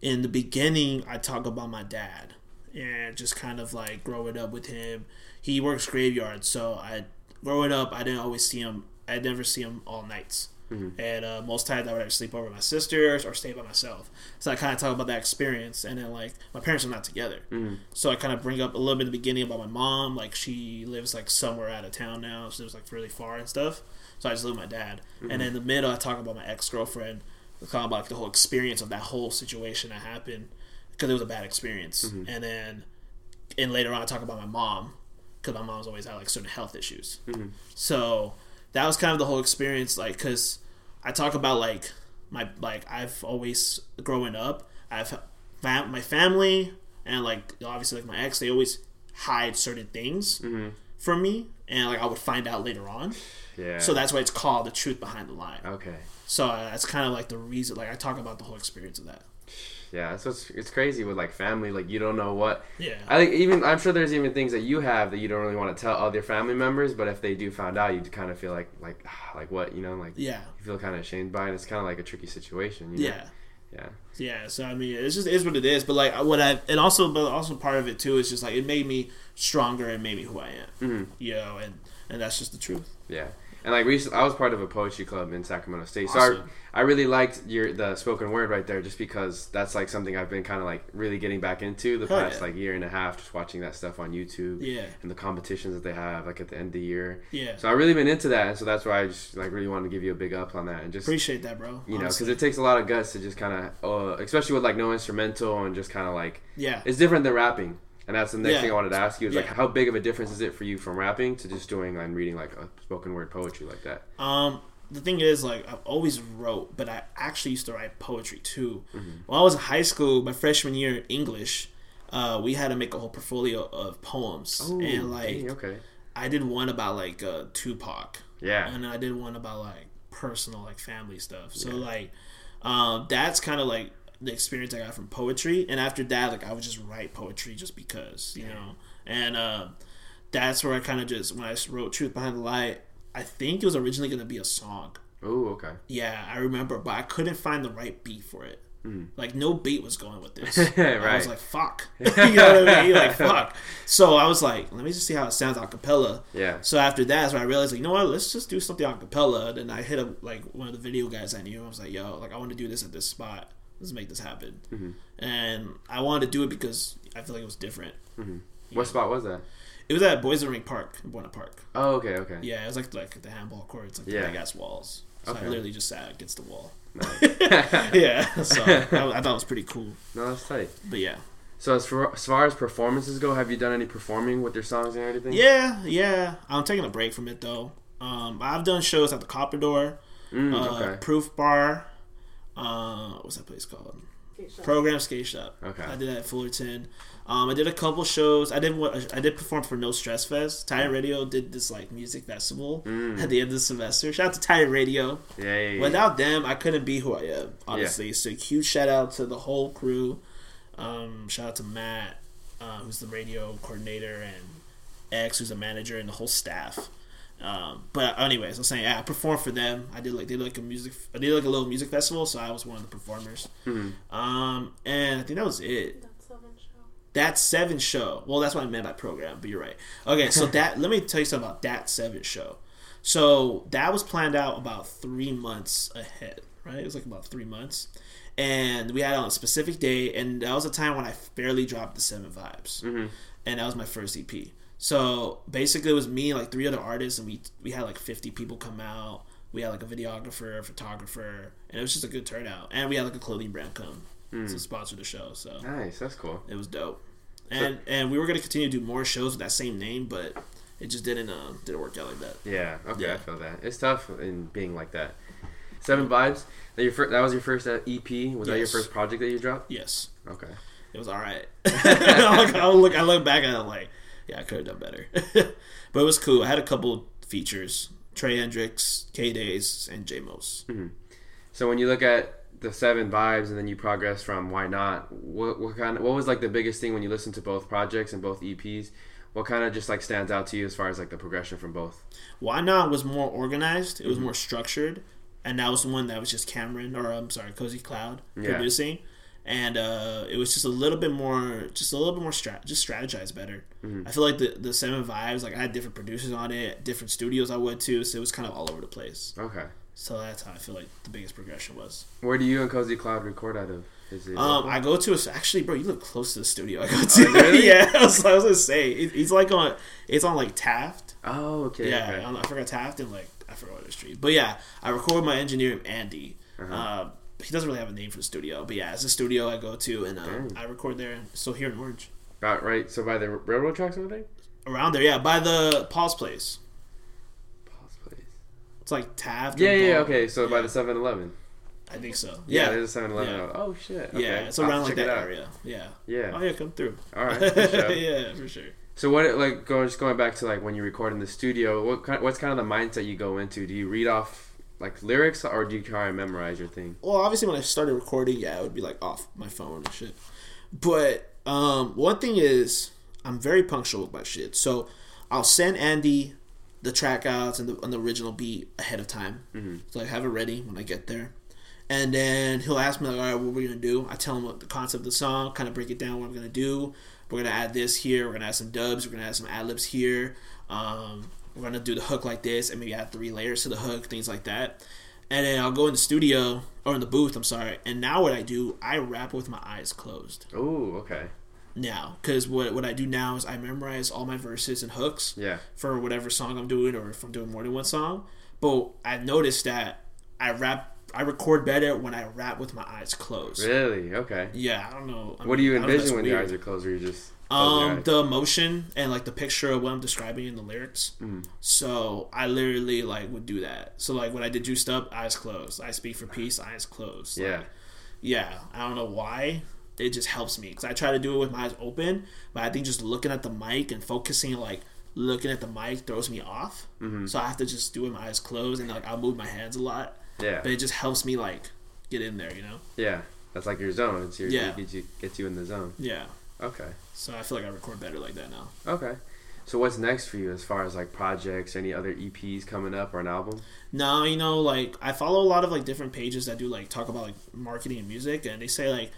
in the beginning i talk about my dad and just kind of like growing up with him he works graveyard so i growing up i didn't always see him i never see him all nights Mm-hmm. and uh, most times i would either sleep over with my sisters or stay by myself. So i kind of talk about that experience and then like my parents are not together. Mm-hmm. So i kind of bring up a little bit in the beginning about my mom like she lives like somewhere out of town now. She lives like really far and stuff. So I just live with my dad. And then in the middle, I talk about my ex girlfriend. I talk about like, the whole experience of that whole situation that happened because it was a bad experience. And then, and later on, I talk about my mom because my mom's always had like certain health issues. So that was kind of the whole experience, like because I talk about like my like I've always growing up, I've fam- my family and like obviously like my ex, they always hide certain things mm-hmm. from me, and like I would find out later on. Yeah. So that's why it's called the truth behind the lie. okay. So uh, that's kind of like the reason. Like I talk about the whole experience of that. Yeah, so what's it's crazy with like family. Like you don't know what. Yeah. I think even I'm sure there's even things that you have that you don't really want to tell other family members, but if they do find out, you kind of feel like like like what you know like yeah. you feel kind of ashamed by it. It's kind of like a tricky situation. You know? Yeah. Yeah. Yeah. So I mean, it's just it is what it is. But like what I and also but also part of it too is just like it made me stronger and made me who I am. Mhm. You know, and and that's just the truth. Yeah. And like recently, I was part of a poetry club in Sacramento State, so Awesome. I, I really liked your the spoken word right there, just because that's like something I've been kind of like really getting back into the Hell past yeah. like year and a half, just watching that stuff on YouTube Yeah. and the competitions that they have like at the end of the year. Yeah. So I've really been into that, and so that's why I just like really wanted to give you a big up on that, and just Appreciate that, bro. you know, because it takes a lot of guts to just kind of, uh, especially with like no instrumental and just kind of like yeah. it's different than rapping. And that's the next Yeah. thing I wanted to ask you is like, how big of a difference is it for you from rapping to just doing and reading like a spoken word poetry like that? Um, the thing is, like, I've always wrote, but I actually used to write poetry too. Mm-hmm. When I was in high school, my freshman year in English, uh, we had to make a whole portfolio of poems, and like, dang, okay, I did one about like uh, Tupac, yeah, and I did one about like personal, like family stuff. So like, um, that's kind of like the experience I got from poetry. And after that, like, I would just write poetry just because, you know, and uh, that's where I kind of just when I wrote "Truth Behind the Lie," I think it was originally going to be a song. oh, okay, Yeah, I remember, but I couldn't find the right beat for it. Like no beat was going with this. I Mm. Right. was like, "Fuck," you know what I mean? Like, "Fuck." So I was like, "Let me just see how it sounds a cappella." yeah, So after that, that's when I realized, like, you know what? Let's just do something a cappella. Then I hit up like one of the video guys I knew. I was like, "Yo, like, I want to do this at this spot. Let's make this happen." Mm-hmm. And I wanted to do it because I feel like it was different. what spot was that? It was at Boisseranc Park, in Buena Park. Oh, okay, okay, Yeah, it was like like the handball courts, like Yeah. the big ass walls. So Okay. I literally just sat against the wall. Nice. yeah, so I, I thought it was pretty cool. no, that's tight. But yeah, So as far, as far as performances go, have you done any performing with your songs and everything? yeah, yeah. I'm taking a break from it though. Um, I've done shows at the Copper Door, Mm, uh, okay. Proof Bar. Uh, what's that place called? Skate shop. Program Skate Shop. Okay. I did that at Fullerton. Um, I did a couple shows. I did what I did perform for No Stress Fest. Titan Radio did this like music festival Mm. at the end of the semester. Shout out to Titan Radio. Yeah, yeah, yeah. Without them, I couldn't be who I am. Honestly, so huge shout out to the whole crew. Um, shout out to Matt, uh, who's the radio coordinator, and X, who's the manager, and the whole staff. Um, but anyways, I was saying, yeah, I performed for them. I did like they did like a music, I did like a little music festival, so I was one of the performers. Um, and I think that was it. That's seven show. That seven show. Well, that's what I meant by program, but you're right. Okay, so that let me tell you something about that seven show. So that was planned out about three months ahead, right? It was like about three months, and we had it on a specific day, and that was a time when I barely dropped the seven vibes, and that was my first EP. So basically, it was me like three other artists, and we we had like 50 people come out. We had like a videographer, a photographer, and it was just a good turnout. And we had like a clothing brand come to sponsor the show. So Nice, that's cool. it was dope. And and we were gonna continue to do more shows with that same name, but it just didn't uh, didn't work out like that. Yeah, okay, Yeah. I feel that. It's tough in being like that. Seven vibes. That your first, that was your first uh, EP. Was that your first project that you dropped? Yes, Okay. it was all right. I look, I look I look back at it like, yeah, I could have done better, but it was cool. I had a couple features: Trey Hendricks, K Days, and J Mos. Mm-hmm. So when you look at the seven vibes and then you progress from why not, what what kind of what was like the biggest thing when you listen to both projects and both EPs? What kind of just like stands out to you as far as like the progression from both? Why not was more organized. It was mm-hmm. more structured, and that was the one that was just Cameron or I'm sorry, Cozy Cloud Yeah. producing, and uh, it was just a little bit more, just a little bit more strat, just strategize better. I feel like the the seven vibes, like I had different producers on it, different studios I went to, so it was kind of all over the place. Okay. So that's how I feel like the biggest progression was. Where do you and Cozy Cloud record out of? Is it Um, I go to a, actually, bro. You live close to the studio. I go to. Oh, really? yeah, I was, I was gonna say it, it's like on. It's on like Taft. oh, okay. Yeah, I, okay. don't know, I forgot Taft and like I forgot what the street. But yeah, I record my engineer Andy. Uh-huh. Uh, he doesn't really have a name for the studio, but yeah, it's a studio I go to and um, I record there. So here in Orange, About right. So by the railroad tracks and everything. around there, yeah, by the Paul's place. Paul's place. It's like Taft. Yeah, yeah. Okay, so by the 7-Eleven. I think so. Yeah, Yeah, there's a 7-Eleven. Yeah. Oh shit. Okay. yeah, it's around like that area. Yeah. Yeah. Oh yeah, come through. All right. for yeah, for sure. So what like going just going back to like when you record in the studio, what kind what's kind of the mindset you go into? Do you read off like lyrics or do you try and memorize your thing? well, obviously when I started recording, yeah, it would be like off my phone and shit. But um, one thing is, I'm very punctual with my shit. So I'll send Andy the track outs and the, and the original beat ahead of time, mm-hmm. so I have it ready when I get there. And then he'll ask me like, all right, what are we're gonna do? I tell him what the concept of the song, kind of break it down. What I'm gonna do. We're gonna add this here. We're gonna add some dubs. We're gonna add some ad libs here. Um, we're gonna do the hook like this, and maybe add three layers to the hook, things like that. And then I'll go in the studio or in the booth. I'm sorry. And now what I do, I rap with my eyes closed. Oh, okay. Now, because what what I do now is I memorize all my verses and hooks Yeah. for whatever song I'm doing, or if I'm doing more than one song. But I've noticed that I rap, I record better when I rap with my eyes closed. Really? Okay. Yeah, I don't know. I What do mean, you know if envision when your eyes are closed or you just Um, eyes? the emotion and like the picture of what I'm describing in the lyrics. Mm. So I literally like would do that. So like when I did juiced up, eyes closed. I speak for peace, eyes closed. Yeah. Like, yeah. I don't know why. It just helps me because I try to do it with my eyes open, but I think just looking at the mic and focusing like looking at the mic throws me off. Mm-hmm. So I have to just do it with my eyes closed and like I'll move my hands a lot, Yeah. but it just helps me like get in there. You know? Yeah. That's like your zone. It's your Yeah. it gets you gets you in the zone. Yeah. Okay. So I feel like I record better like that now. Okay. So what's next for you as far as like projects, any other EPs coming up or an album? No, you know, like I follow a lot of like different pages that do like talk about like marketing and music, and they say like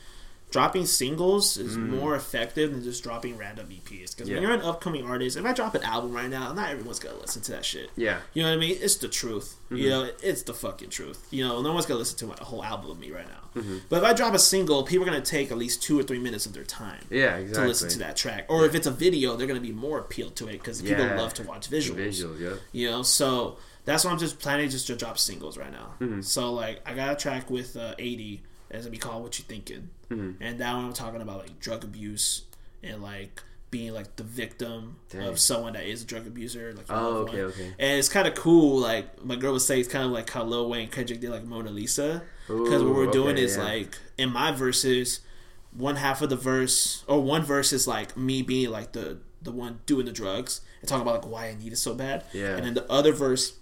dropping singles is more effective than just dropping random EPs. Because Yeah. when you're an upcoming artist, if I drop an album right now, not everyone's gonna listen to that shit. Yeah. You know what I mean? It's the truth. You know, it's the fucking truth. You know, no one's gonna listen to my, a whole album of me right now. But if I drop a single, people are gonna take at least two or three minutes of their time Yeah, exactly. to listen to that track. Or if it's a video, they're gonna be more appealed to it because people Yeah. love to watch visuals. Visual, yeah. You know, so that's why I'm just planning just to drop singles right now. Mm-hmm. So like, I got a track with uh, 80 as it be called "What You Thinking," Mm-hmm. and that one I'm talking about like drug abuse and like being like the victim Dang. of someone that is a drug abuser. Like Oh, okay, one. okay. And it's kind of cool. Like my girl would say, it's kind of like how Lil Wayne Kendrick did like Mona Lisa. Because what we're doing is yeah. like in my verses, one half of the verse or one verse is like me being like the the one doing the drugs and talking about like why I need it so bad. Yeah. And then the other verse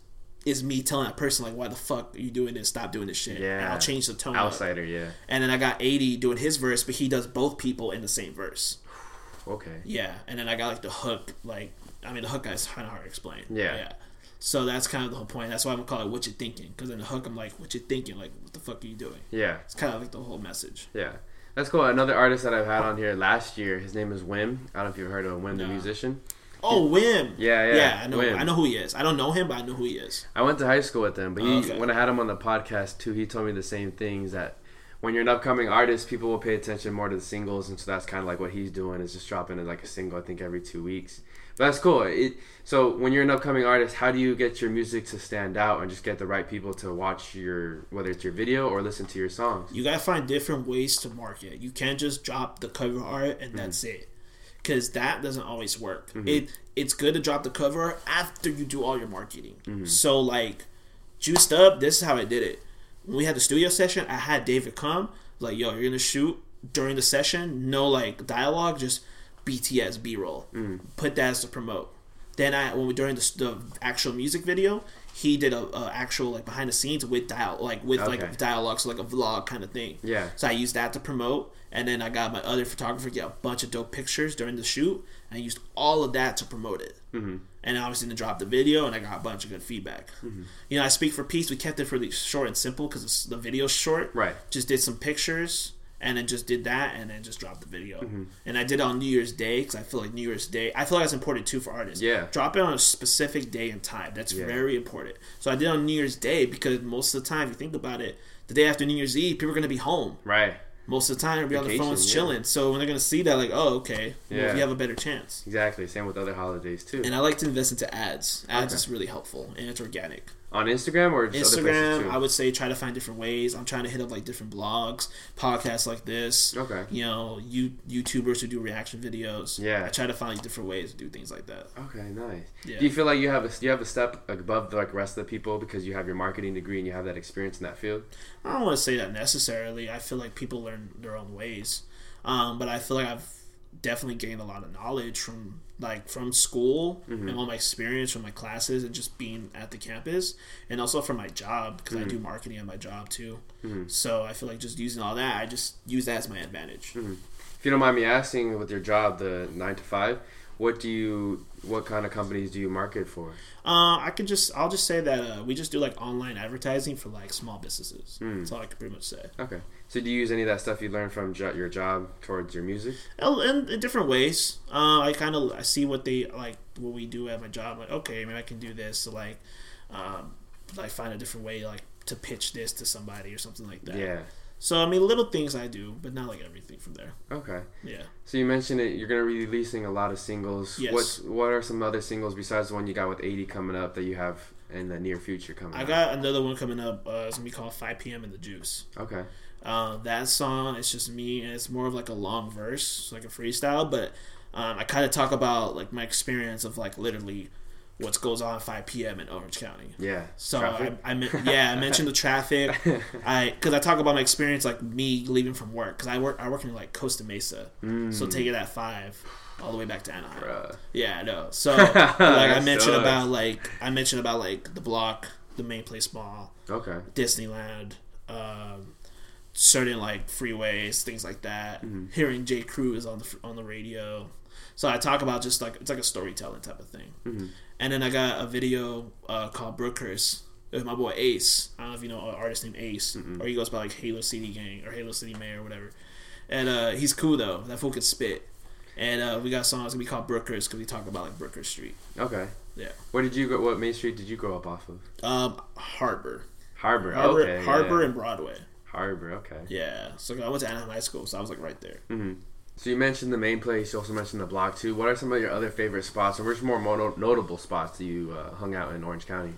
is me telling that person like why the fuck are you doing this? Stop doing this shit. And Yeah. I'll change the tone. up. Outsider, yeah. And then I got 80 doing his verse, but he does both people in the same verse. Okay. Yeah. And then I got like the hook, like I mean the hook guy's kind of hard to explain. Yeah. Yeah. So that's kind of the whole point. That's why I'm gonna call it "What You Thinking," because in the hook I'm like, "What you thinking? Like, what the fuck are you doing?" Yeah, It's kind of like the whole message. yeah. That's cool. Another artist that I've had on here last year, his name is Wim. I don't know if you've heard of Wim, the musician. Oh, Wim. Yeah, yeah. Yeah, I know. Wim. I know who he is. I don't know him, but I know who he is. I went to high school with him, but he, okay. when I had him on the podcast too, he told me the same things that when you're an upcoming artist, people will pay attention more to the singles, and so that's kind of like what he's doing is just dropping like a single, I think every two weeks. But that's cool. It, so when you're an upcoming artist, how do you get your music to stand out and just get the right people to watch your whether it's your video or listen to your songs? You gotta find different ways to market. You can't just drop the cover art and mm. that's it, because that doesn't always work. Mm-hmm. It it's good to drop the cover after you do all your marketing. Mm-hmm. So like, juiced up. This is how I did it. When we had the studio session, I had David come like, "Yo, you're gonna shoot during the session. No like dialogue, just BTS B roll. Mm. Put that as to promote." Then I when we during the, the actual music video, he did a, a actual like behind the scenes with dial like with Okay. like dialogue, so like a vlog kind of thing. Yeah. So I used that to promote, and then I got my other photographer get a bunch of dope pictures during the shoot, and I used all of that to promote it. Mm-hmm. And obviously, to drop the video, and I got a bunch of good feedback. Mm-hmm. You know, I speak for peace. We kept it really short and simple because the video's short. Right. Just did some pictures. And then just did that, and then just dropped the video. Mm-hmm. And I did it on New Year's Day because I feel like New Year's Day. I feel like that's important too for artists. Yeah. Drop it on a specific day and time. That's Yeah. very important. So I did it on New Year's Day because most of the time, if you think about it, the day after New Year's Eve, people are gonna be home Right. Most of the time they'll be on the phones yeah. chilling. So when they're gonna see that, like, oh, okay, well, Yeah. you have a better chance. Exactly. Same with other holidays too. And I like to invest into ads. Ads Okay. is really helpful and it's organic. On Instagram or just other Instagram? I would say try to find different ways. I'm trying to hit up like different blogs, podcasts like this. Okay. You know, you YouTubers who do reaction videos. Yeah. I try to find different ways to do things like that. Okay, nice. Yeah. Do you feel like you have a you have a step above the like rest of the people because you have your marketing degree and you have that experience in that field? I don't want to say that necessarily. I feel like people learn their own ways, um, but I feel like I've definitely gained a lot of knowledge from like from school and mm-hmm. all my experience from my classes and just being at the campus, and also from my job because I do mm-hmm. marketing at my job too. Mm-hmm. So I feel like just using all that, I just use that as my advantage. If you don't mind me asking, with your job, the nine to five, what do you what kind of companies do you market for? Uh, I could just I'll just say that uh, we just do like online advertising for like small businesses. That's all I could pretty much say. Okay. So do you use any of that stuff you learned from jo- your job towards your music? In, in different ways. Uh, I kind of I see what they like what we do at my job. Like, okay, maybe I can do this So like, um, like find a different way like to pitch this to somebody or something like that. Yeah. So I mean, little things I do, but not like everything from there. Okay. Yeah. So you mentioned it. You're gonna be releasing a lot of singles. Yes. What's what are some other singles besides the one you got with 80 coming up that you have in the near future coming? Up? I got another one coming up. Uh, it's gonna be called 5 p.m. in the Juice. Okay. Uh, that song it's just me and it's more of like a long verse like a freestyle but um, i kind of talk about like my experience of like literally what goes on at 5 p.m in orange county Yeah. so Traffic? I, I yeah i mentioned the traffic i because i talk about my experience like me leaving from work because i work i work in like costa mesa so take it at five all the way back to anaheim Bruh. yeah i know so like i mentioned about like i mentioned about like the block the main place mall Okay. Disneyland, um, certain like freeways, things like that. Mm-hmm. Hearing J. Cruz on the on the radio, so I talk about just like it's like a storytelling type of thing. Mm-hmm. And then I got a video uh, called Brookhurst with my boy Ace. I don't know if you know an artist named Ace, or he goes by like Halo City Gang or Halo City Mayor or whatever. And uh, he's cool though. That fool can spit. And uh, we got songs gonna be called Brookhurst because we talk about like Brookhurst Street. Okay. Yeah. Where did you go? What main street did you grow up off of? Um, Harbor, Harbor. Harbor, okay. Harbor, yeah. and Broadway. Harbor. Okay. Yeah, so I went to Anaheim High School, so I was like right there. So you mentioned the main place. You also mentioned the block too. What are some of your other favorite spots, or which more mono- notable spots that you uh, hung out in Orange County?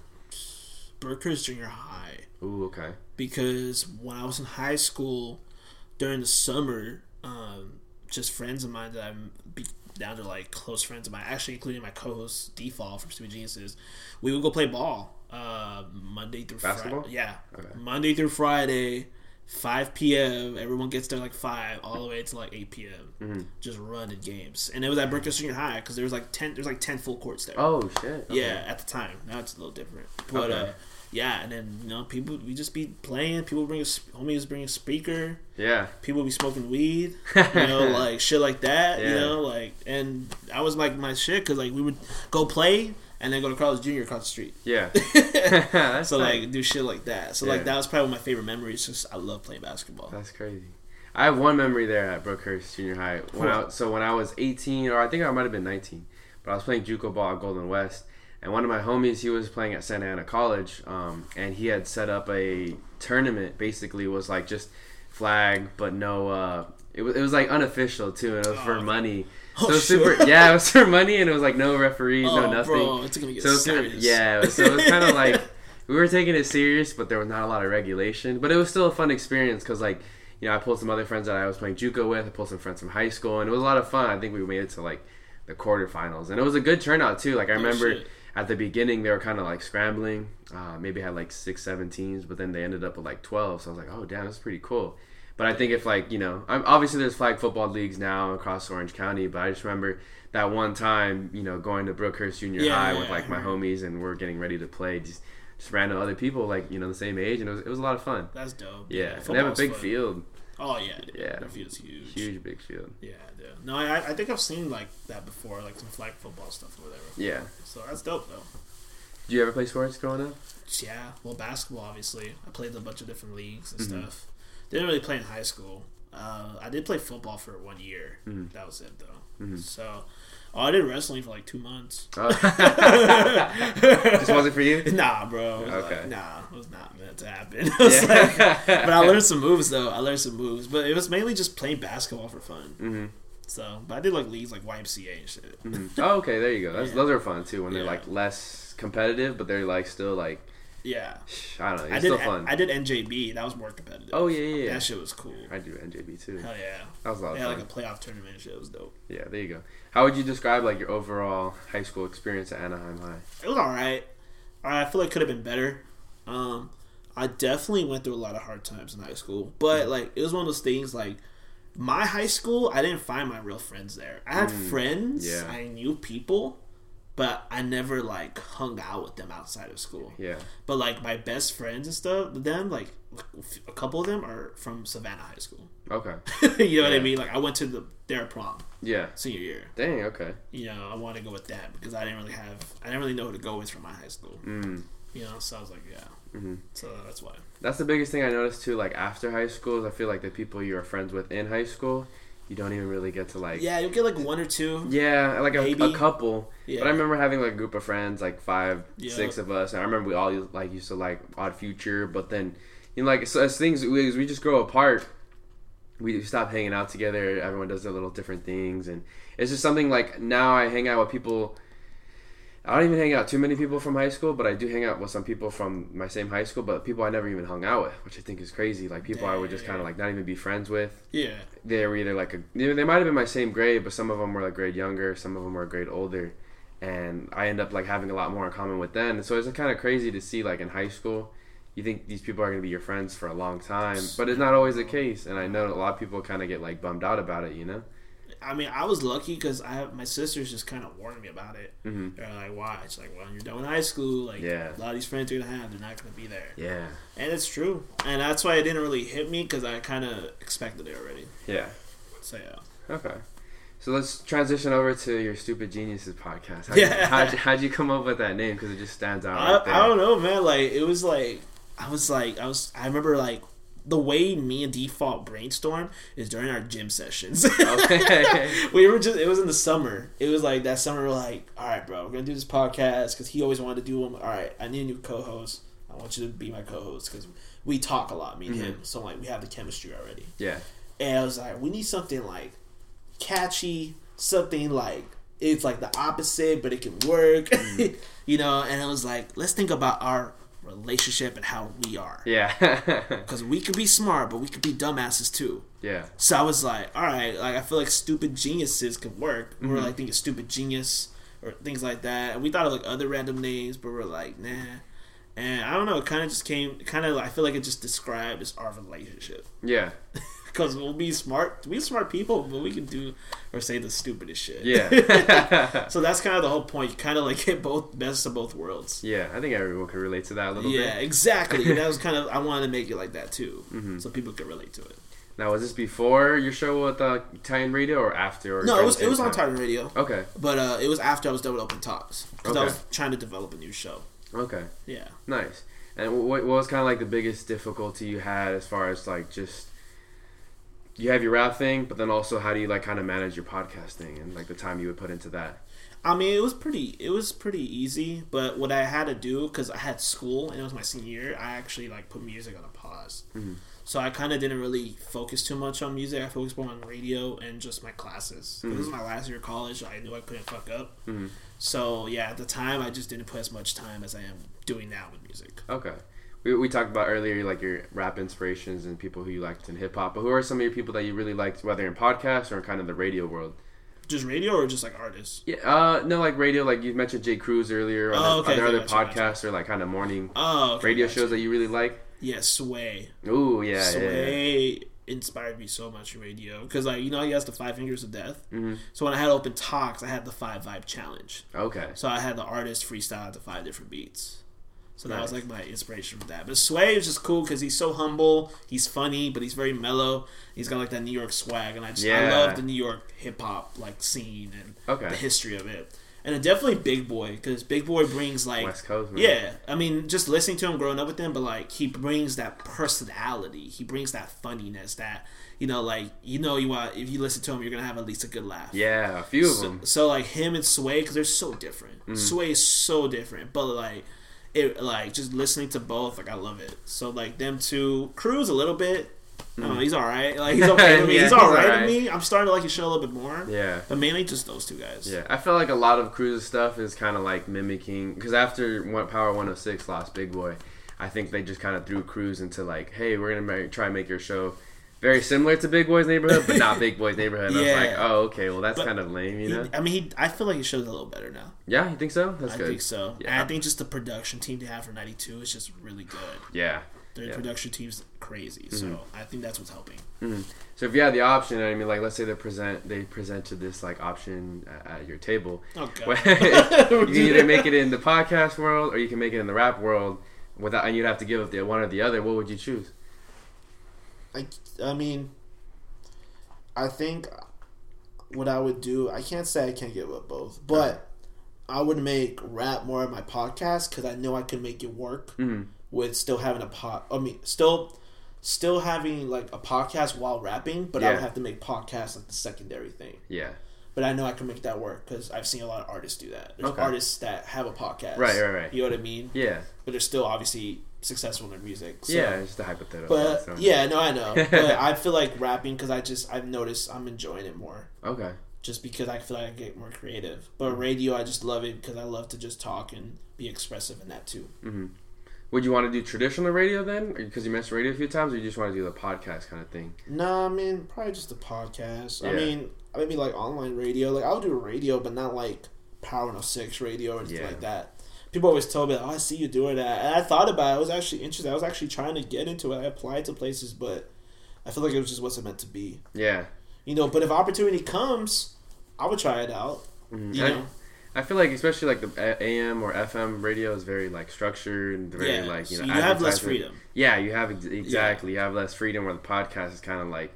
Brookhurst Junior High, Ooh. Okay. because when I was in high school during the summer, um, just friends of mine that I'm be down to like close friends of mine, actually including my co-host Default from Stupid Geniuses, we would go play ball uh, Monday through Basketball? Friday. Yeah, Okay. Monday through Friday. 5 p.m. Everyone gets there like 5 all the way to like 8 p.m. Mm-hmm. Just running games. And it was at Brookhurst Junior High because there was like 10 there's like 10 full courts there. Oh shit. Okay. Yeah, at the time. Now it's a little different. But Okay. uh, yeah, and then you know people we just be playing. People bring a homies bring a speaker. Yeah. People be smoking weed. You know, like shit like that. You know, like and that was like my shit because like we would go play and then go to Carl's Jr. across the street. Yeah. So tight. like do shit like that. So Yeah. like that was probably one of my favorite memories. Just I love playing basketball. That's crazy. I have one memory there at Brookhurst Junior High. When I, so when I was 18, or I think I might have been 19, but I was playing JUCO ball at Golden West, and one of my homies, he was playing at Santa Ana College, um, and he had set up a tournament. Basically, was like just flag, but no. Uh, it was it was like unofficial too, and it was for Oh. money. Oh, so sure. super, yeah, it was for money, and it was like no referees, oh, no nothing. bro, it's gonna get So it was kind serious. of, yeah, so it was kind of like we were taking it serious, but there was not a lot of regulation. But it was still a fun experience because, like, you know, I pulled some other friends that I was playing JUCO with. I pulled some friends from high school, and it was a lot of fun. I think we made it to like the quarterfinals, and it was a good turnout too. Like I Oh, remember shit. at the beginning they were kind of like scrambling. Uh, maybe had like six, seven teams, but then they ended up with like twelve. So I was like, oh damn, that's pretty cool. But I think if like you know, I'm, obviously there's flag football leagues now across Orange County, but I just remember that one time, you know, going to Brookhurst Junior Yeah, High yeah, with yeah, like my homies, and we're getting ready to play. Just just random other people like you know the same age, and it was it was a lot of fun. That's dope. Yeah, and they have a big fun. field, Oh yeah, dude. Yeah. That field's huge. huge big field. Yeah, dude. No, I I think I've seen like that before, like some flag football stuff or whatever. Yeah. So that's dope though. Do you ever play sports growing up? Yeah, well, basketball obviously. I played a bunch of different leagues and Mhm. stuff. Didn't really play in high school. Uh, I did play football for one year. Mhm. That was it though. Mhm. So, oh, I did wrestling for like two months. Oh. Just wasn't for you. Nah, bro. Okay. Like, nah, it was not meant to happen. Was like- but I learned some moves though. I learned some moves, but it was mainly just playing basketball for fun. hmm So, but I did like leagues like YMCA and shit. hmm Oh, okay, there you go. That's, Yeah. Those are fun too when they're Yeah. like less competitive, but they're like still like Yeah, I don't know. I did. still fun. I did NJB. That was more competitive. oh yeah, yeah, yeah. that shit was cool. I do NJB too. Hell yeah. That was a lot of They had fun. like a playoff tournament and shit. It was dope. Yeah, there you go. How would you describe like your overall high school experience at Anaheim High? It was all right. I feel like it could have been better. Um, I definitely went through a lot of hard times in high school, but like it was one of those things like my high school. I didn't find my real friends there. I had Mm, friends. yeah. I knew people, but I never like hung out with them outside of school. Yeah. But like my best friends and stuff, them like a couple of them are from Savannah High School. Okay. you know what I mean? Like I went to the their prom Yeah. senior year. Dang. Okay. You know, I wanted to go with that because I didn't really have, I didn't really know who to go with from my high school. Mm. You know, so I was like, yeah. hmm So that's why. That's the biggest thing I noticed too. Like after high school, is I feel like the people you are friends with in high school, you don't even really get to like. Yeah, you'll get like one or two. Yeah, like a, a couple. Yeah. But I remember having like a group of friends, like five, Yeah. six of us. And I remember we all like used to like Odd Future, but then you know, like so as things we, as we just grow apart, we stop hanging out together. Everyone does their little different things, and it's just something like now I hang out with people. I don't even hang out too many people from high school, but I do hang out with some people from my same high school, but people I never even hung out with, which I think is crazy. Like people I would just kind of like not even be friends with Yeah. they were either like a they, they might have been my same grade, but some of them were like grade younger, some of them were a grade older, and I end up like having a lot more in common with them. And so it's kind of crazy to see like in high school, you think these people are gonna be your friends for a long time, but it's not always the case. And I know a lot of people kind of get like bummed out about it, you know. I mean, I was lucky because I have my sisters just kind of warned me about it. Mhm. They're like, "Why?" It's like, "Well, when you're done with high school. Like, Yeah. a lot of these friends you're gonna have, they're not gonna be there." Yeah, And it's true, and that's why it didn't really hit me because I kind of expected it already. yeah. So yeah. Okay. So let's transition over to your Stupid Geniuses podcast. How'd, Yeah. you, how'd, you, how'd you come up with that name? Because it just stands out I, right. I don't know, man. Like it was like I was like I was. I remember like the way me and Default brainstorm is during our gym sessions. Okay. we were just. It was in the summer. It was like that summer. We're like, all right, bro, we're gonna do this podcast because he always wanted to do them. All right, I need a new co-host. I want you to be my co-host because we talk a lot, me and him. Mm-hmm. So like we have the chemistry already. yeah. And I was like, we need something like catchy, something like it's like the opposite, but it can work. Mm. you know, and I was like, let's think about our relationship and how we are. Yeah. Because we could be smart, but we could be dumbasses too. yeah. So I was like, all right, like I feel like stupid geniuses could work. We Mm-hmm. were like thinking stupid genius or things like that. And we thought of like other random names, but we're like, nah. And I don't know, it kind of just came, kind of, I feel like it just described as our relationship Yeah. because we'll be smart. We smart people, but we can do or say the stupidest shit. Yeah. so that's kind of the whole point. You kind of like get both best of both worlds. yeah, I think everyone can relate to that a little Yeah, bit. Yeah, exactly. that was kind of I wanted to make it like that too, Mm-hmm. so people could relate to it. Now, was this before your show with uh, Titan Radio or after? Or No, it was it was same on? Titan Radio, Okay, but uh, it was after I was done with Open Talks because I was trying to develop a new show. okay, Yeah. nice. And what, what was kind of like the biggest difficulty you had as far as like just you have your rap thing, but then also how do you like kind of manage your podcasting and like the time you would put into that? I mean, it was pretty. It was pretty easy, but what I had to do because I had school and it was my senior year, I actually like put music on a pause. Mm-hmm. So I kind of didn't really focus too much on music. I focused more on radio and just my classes. This was mm-hmm. my last year of college. I knew I couldn't fuck up. Mm-hmm. So yeah, at the time, I just didn't put as much time as I am doing now with music. Okay. We, we talked about earlier like your rap inspirations and people who you liked in hip hop, but who are some of your people that you really liked, whether in podcasts or in kind of the radio world? Just radio or just like artists? Yeah, uh, no, like radio, like you mentioned Jay Cruz earlier. Oh, okay, are there okay, other gotcha, gotcha. podcasts or like kind of morning Oh, okay, radio gotcha. shows that you really like? Yeah, Sway. Ooh, yeah, yeah, yeah. Sway inspired me so much in radio because like you know he has the five fingers of death. Mhm. So when I had open talks, I had the five vibe challenge. Okay. So I had the artist freestyle to five different beats. So that was like my inspiration for that. But Sway is just cool because he's so humble. He's funny, but he's very mellow. He's got like that New York swag, and I just I love the New York hip hop like scene and Okay. the history of it. And then definitely Big Boy because Big Boy brings like West Coast, man. yeah. I mean, just listening to him, growing up with him, but like he brings that personality. He brings that funniness. That you know, like you know, you want if you listen to him, you're gonna have at least a good laugh. Yeah, a few of So, them. so like him and Sway, because they're so different. Mm. Sway is so different, but like it, like just listening to both, like I love it. So like them two, Cruz a little bit. I don't he's all right. Like he's okay with me. Mm. Yeah, he's all he's right alright. with me. I'm starting to like his show a little bit more. Yeah. But mainly just those two guys. Yeah, I feel like a lot of Cruz's stuff is kind of like mimicking because after one, Power 106 lost Big Boy, I think they just kind of threw Cruz into like, hey, we're gonna try and make your show very similar to Big Boy's Neighborhood, but not Big Boy's Neighborhood. And I was like, oh, okay, well that's But kind of lame, you He- know? I mean, he, I feel like he show's a little better now. Yeah, you think so? That's I good. think so. Yeah. And I think just the production team they have for '92 is just really good. Yeah. Their Yeah. production team's crazy, so mm-hmm. I think that's what's helping. Mm-hmm. So if you had the option, I mean, like, let's say they present they presented this like option at, at your table. Oh god. you can either make it in the podcast world or you can make it in the rap world. Without, and you'd have to give up the one or the other. What would you choose? I, I mean, I think what I would do, I can't say I can't give up both, but I would make rap more of my podcast because I know I can make it work Mhm. with still having a pod. I mean, still, still having like a podcast while rapping, but I Yeah. would have to make podcast like the secondary thing. Yeah. But I know I can make that work because I've seen a lot of artists do that. There's Okay. artists that have a podcast, Right, right, right. You know what I mean? Yeah. But they're still obviously successul in their music. So. yeah, it's just a hypothetical. But so- yeah, no, I know. But I feel like rapping because I just I've noticed I'm enjoying it more, Okay. just because I feel like I get more creative. But radio, I just love it because I love to just talk and be expressive in that too. Mm-hmm. Would you want to do traditional radio then? Because you mentioned radio a few times, or you just want to do the podcast kind of thing? No, I mean probably just the podcast. I Yeah. mean maybe like online radio. Like I'll do radio, but not like Power 106 radio or anything Yeah. like that. People always tell me, "Oh, I see you doing that," and I thought about it. I was actually interested. I was actually trying to get into it. I applied to places, but I feel like it was just wasn't meant to be. Yeah. You know, but if opportunity comes, I would try it out. Mhm. You I, know, I feel like especially like the AM or FM radio is very like structured and very yeah. like you so know you have less freedom. Yeah, you have ex- exactly. You have less freedom. Where the podcast is kind of like,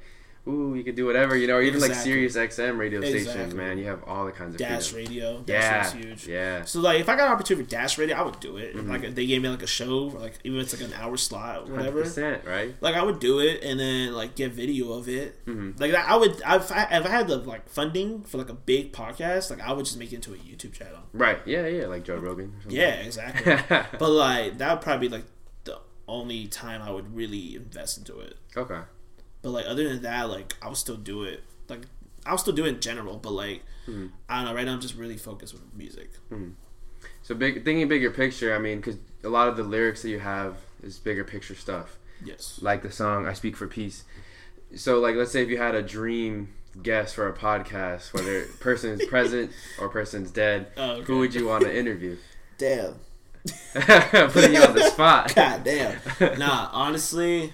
ooh, you could do whatever. You know, or even like Exactly. Sirius XM radio stations, man. You have all the kinds of Dash freedom. radio, Dash Yeah, radio's huge. yeah. So like, if I got an opportunity for Dash radio, I would do it. Mm-hmm. Like, if they gave me like a show, or, like even if it's like an hour slot, whatever. right? Like I would do it and then like get video of it. Mhm. Like I would. If I, if I had the like funding for like a big podcast, like I would just make it into a YouTube channel. Right. Yeah, yeah. Like Joe Rogan. Yeah, exactly. but like that would probably be like the only time I would really invest into it. okay. But like other than that, like I'll still do it. Like I'll still do it in general. But like Hmm. I don't know. Right now I'm just really focused with music. So big thinking bigger picture. I mean, because a lot of the lyrics that you have is bigger picture stuff. Yes. Like the song "I Speak for Peace." So, like, let's say if you had a dream guest for a podcast, whether person's present or person's dead, Oh, okay. who would you want to interview? Damn. Putting you on the spot. God damn. nah, honestly,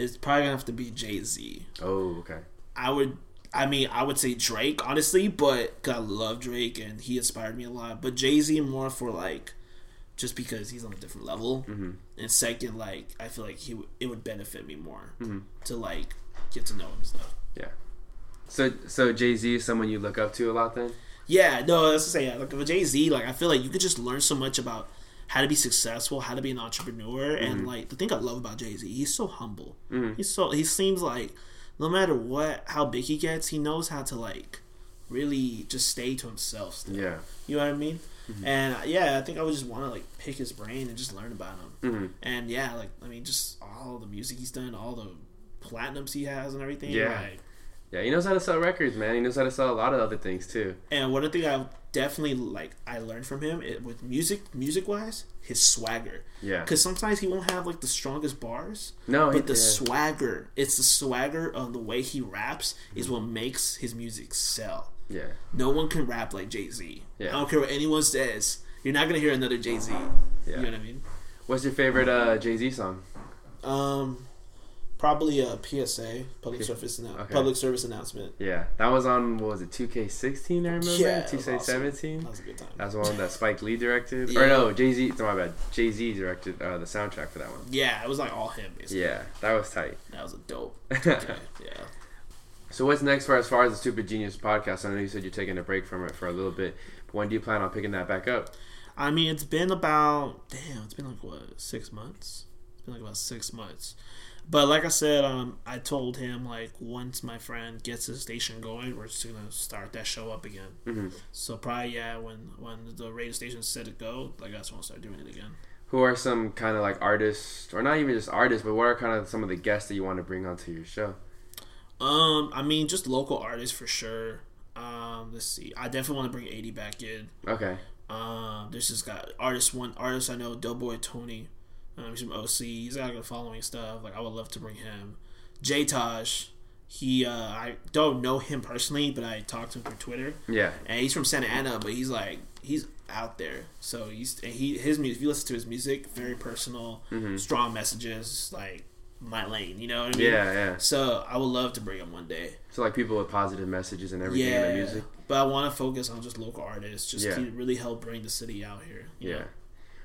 it's probably gonna have to be Jay Z. Oh, okay. I would. I mean, I would say Drake, honestly, but 'cause I love Drake and he inspired me a lot. But Jay Z more for like just because he's on a different level. Mm-hmm. And second, like I feel like he w- it would benefit me more Mhm. to like get to know him and stuff. Yeah. So so Jay Z is someone you look up to a lot then? Yeah, no, that's to say, yeah, like with Jay Z, like I feel like you could just learn so much about how to be successful, how to be an entrepreneur, and like the thing I love about Jay Z, he's so humble. Mhm. He's so he seems like no matter what, how big he gets, he knows how to like really just stay to himself. Still. Yeah. You know what I mean? And uh, yeah, I think I would just want to like pick his brain and just learn about him. hmm And yeah, like I mean, just all the music he's done, all the platinums he has, and everything. Yeah. Like, Yeah, he knows how to sell records, man. He knows how to sell a lot of other things too. And one thing I definitely like I learned from him it, with music, music wise, his swagger. Yeah. Because sometimes he won't have like the strongest bars, No, he, but the yeah. swagger, it's the swagger of the way he raps is what makes his music sell. yeah. No one can rap like Jay Z. Yeah. I don't care what anyone says. You're not gonna hear another Jay Z. Yeah. You know what I mean? What's your favorite uh, Jay Z song? Um, probably a PSA, public service annou- okay. public service announcement. Yeah, that was on what was it? 2K16, I remember. Yeah, 2K17. That was a good time. That's the one that Spike Lee directed. Yeah. Or no, Jay Z. No, my bad. Jay Z directed uh, the soundtrack for that one. Yeah, it was like all him basically. Yeah, that was tight. That was a dope. Okay, yeah. So what's next for as far as the Stupid Genius podcast? I know you said you're taking a break from it for a little bit. But when do you plan on picking that back up? I mean, it's been about damn. It's been like what six months. It's been like about six months. But like I said, um, I told him like once my friend gets his station going, we're just gonna start that show up again. hmm So probably yeah, when when the radio station's set to go, like that's when I'll start doing it again. Who are some kind of like artists, or not even just artists, but what are kind of some of the guests that you want to bring onto your show? Um, I mean, just local artists for sure. Um, let's see. I definitely want to bring eighty back in. Okay. Um, there's just got artist one artist I know, Doughboy Tony. Um, he's from OC. He's got a good following stuff. Like I would love to bring him. J Taj. He uh, I don't know him personally, but I talked to him through Twitter, Yeah. and he's from Santa Ana, but he's like he's out there. So he's and he his music. If you listen to his music, very personal, Mhm. strong messages, like my lane. You know what I mean? Yeah, yeah. So I would love to bring him one day. So like people with positive messages and everything in Yeah, their music. but I want to focus on just local artists, just Yeah. to really help bring the city out here. Yeah. know?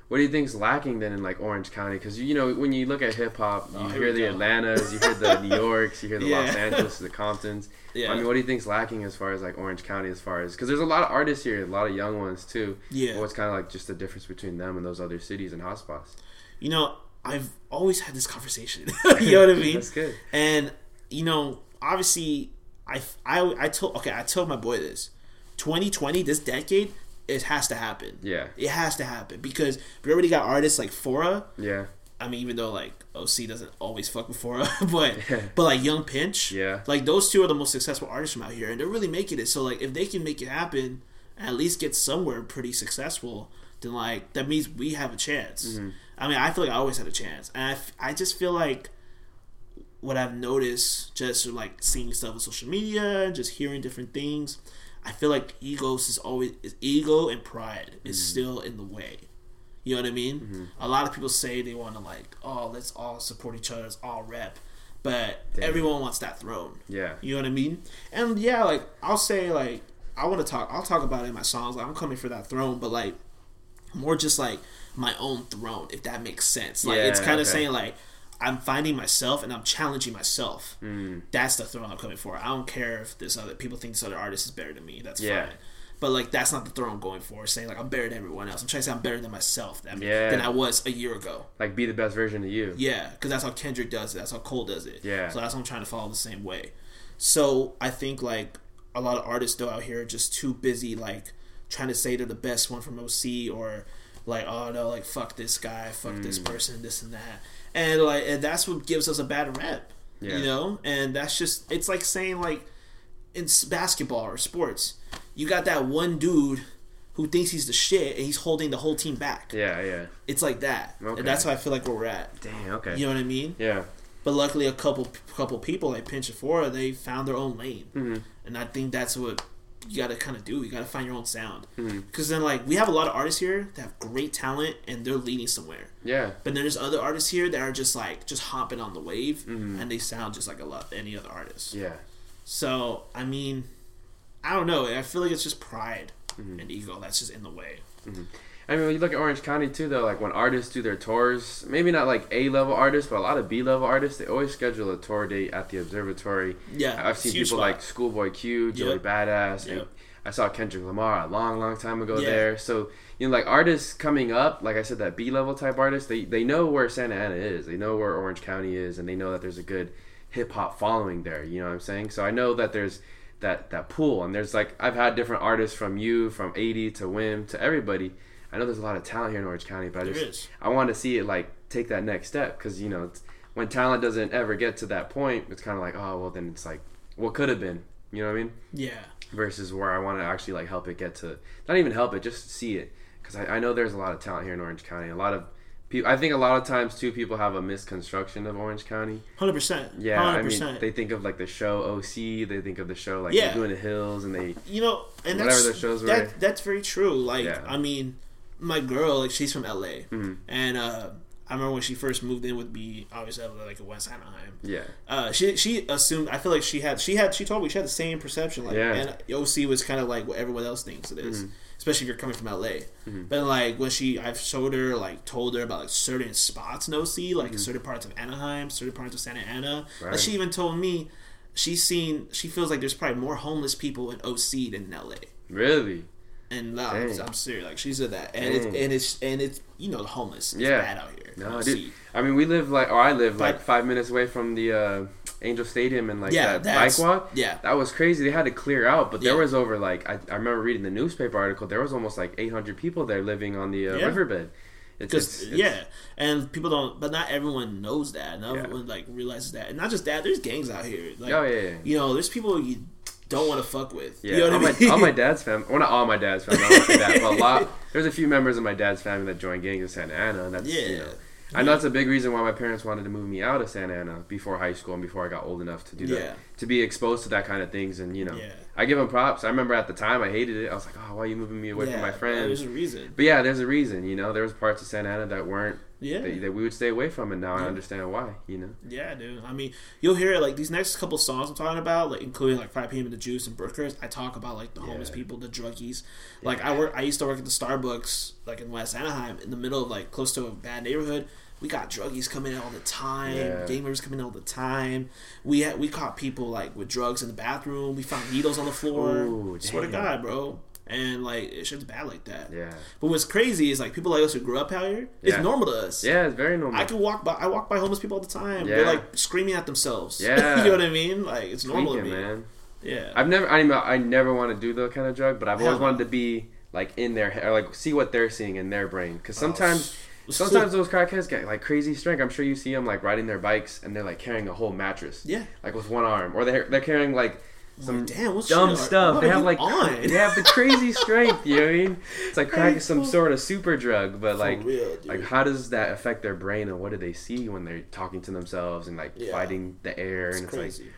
What do you think's lacking then in like Orange County? Because you know when you look at hip hop, oh, you Oh, hear the go. Atlantas, you hear the New Yorks, you hear the Los Angeles, the Comptons. Yeah, I mean, what do you think's lacking as far as like Orange County, as far as because there's a lot of artists here, a lot of young ones too. yeah. What's kind of like just the difference between them and those other cities and hotspots? You know, I've always had this conversation. you know what I mean? That's good. And you know, obviously, I I I told okay, I told my boy this. 2020, this decade, it has to happen. Yeah, It has to happen because we already got artists like Phora. yeah, I mean, even though like OC doesn't always fuck with Phora, but but like Yung Pinch, yeah, like those two are the most successful artists from out here, and they're really making it. So like, if they can make it happen, at least get somewhere pretty successful, then like that means we have a chance. Mm-hmm. I mean, I feel like I always had a chance, and I, f- I just feel like what I've noticed just from, like seeing stuff on social media, just hearing different things. I feel like egos is always is ego and pride is mm-hmm. still in the way. You know what I mean? Mm-hmm. A lot of people say they want to like, oh, let's all support each other, let's all rep, but everyone wants that throne. yeah, You know what I mean? And yeah, like I'll say like I want to talk. I'll talk about it in my songs. Like I'm coming for that throne, but like more just like my own throne, if that makes sense. Like it's kind of okay. saying like I'm finding myself and I'm challenging myself. Mm. That's the throne I'm coming for. I don't care if this other people think this other artist is better than me. That's Yeah. fine. But like that's not the throne I'm going for. Saying like I'm better than everyone else. I'm trying to say I'm better than myself than, Yeah. than I was a year ago. like be the best version of you. Yeah, because that's how Kendrick does it. That's how Cole does it. Yeah. So that's what I'm trying to follow the same way. So I think like a lot of artists though out here are just too busy like trying to say they're the best one from OC or like oh no like fuck this guy, fuck this Mm. person, this and that, and like and that's what gives us a bad rep. Yeah. You know, and that's just it's like saying like in basketball or sports, you got that one dude who thinks he's the shit and he's holding the whole team back. Yeah, yeah. It's like that, Okay. and that's how I feel like where we're at. Dang. Okay. You know what I mean? Yeah. But luckily, a couple couple people like Pinch and Phora, they found their own lane, Mhm. and I think that's what you got to kind of do. You got to find your own sound, because then like we have a lot of artists here that have great talent and they're leading somewhere. Yeah. But then there's other artists here that are just like just hopping on the wave, Mhm. and they sound just like a lot any other artist. Yeah. So I mean, I don't know. I feel like it's just pride Mm-hmm. and ego that's just in the way. I mean, when you look at Orange County too, though, like when artists do their tours, maybe not like A level artists, but a lot of B level artists, they always schedule a tour date at the observatory. Yeah, I've seen it's a huge people spot. like Schoolboy Q, Joey Yep. Badass, and I saw Kendrick Lamar a long, long time ago Yeah. there. So you know, like artists coming up, like I said, that B level type artists, they they know where Santa Ana is, they know where Orange County is, and they know that there's a good hip hop following there. You know what I'm saying? So I know that there's that that pool, and there's like I've had different artists from you, from 80 to Wim to everybody. I know there's a lot of talent here in Orange County, but I just is. I want to see it like take that next step because you know it's, when talent doesn't ever get to that point, it's kind of like oh well then it's like what could have been. You know what I mean? Yeah, versus where I want to actually like help it get to not even help it, just see it because I, I know there's a lot of talent here in Orange County. A lot of people, I think a lot of times too, people have a misconstruction of Orange County. hundred percent. Yeah, hundred I mean they think of like the show OC, they think of the show like Yeah. Laguna Hills, and they you know, and Whatever that's their shows were. that, that's very true. Like, Yeah. I mean, my girl, like, she's from LA, Mhm. and uh, I remember when she first moved in with me. Obviously, I live like in West Anaheim. yeah Uh, she she assumed. I feel like she had she had she told me she had the same perception. Like, Yeah. and OC was kind of like what everyone else thinks it is, Mhm. especially if you're coming from LA. Mm-hmm. But like when she, I've showed her like told her about like certain spots in OC, like certain parts of Anaheim, certain parts of Santa Ana. Mm-hmm. Right. But she even told me she's seen she feels like there's probably more homeless people in OC than in LA. really And uh, I'm, I'm serious. Like she said that, and it's and it's and it's you know the homeless is Yeah. bad out here. no dude. I mean we live like or I live like five minutes away from the uh, Angel Stadium and like Yeah, that bike walk. Yeah, That was crazy. They had to clear out, but there was over like I, I remember reading the newspaper article. There was almost like 800 people there living on the uh, Yeah. riverbed. It's, it's- it's- yeah, and people don't, but not everyone knows that. Not Yeah. everyone like realizes that, and not just that. There's gangs out here. Like, oh yeah, yeah. you know, there's people you don't want to fuck with. Yeah, you know all, I my, all my dad's family. Well, not all my dad's family. That, but a lot. There's a few members of my dad's family that joined gangs in Santa Ana, and that's yeah, you know, I know that's a big reason why my parents wanted to move me out of Santa Ana before high school and before I got old enough to do Yeah. that, to be exposed to that kind of things, and you know, yeah. I give them props. I remember at the time I hated it. I was like, oh, why are you moving me away yeah, from my friends? There's a reason. But yeah, there's a reason. You know, there was parts of Santa Ana that weren't Yeah, that, that we would stay away from, and now I understand why. You know. yeah, dude. I mean, you'll hear it like these next couple songs I'm talking about, like including like 5 p.m. in the Juice and Burkers. I talk about like the homeless people, the druggies. Like I work, I used to work at the Starbucks, like in West Anaheim, in the middle of like close to a bad neighborhood. We got druggies coming in all the time, Yeah. gamers coming in all the time. We had we caught people like with drugs in the bathroom. We found needles on the floor. Ooh, Swear to. God, bro. And like it shit's bad like that. Yeah. But what's crazy is like people like us who grew up out here. It's Yeah. normal to us. Yeah, it's very normal. I can walk by. I walk by homeless people all the time. Yeah. They're like screaming at themselves. Yeah. you know what I mean? Like it's normal Tweaking, to me. man. Yeah, I've never, I, mean, I never want to do the kind of drug, but I've always wanted to be like in their head, or like see what they're seeing in their brain. Because oh, sometimes, Oh, sometimes those crackheads get like crazy strength. I'm sure you see them like riding their bikes and they're like carrying a whole mattress, yeah. like with one arm, or they're they're carrying like some Damn, what's dumb are- stuff. They have like on? they have the crazy strength. You know what I mean? It's like crack is some sort of super drug, but like. real. Like how does that affect their brain and what do they see when they're talking to themselves and like Yeah. fighting the air it's and it's like crazy.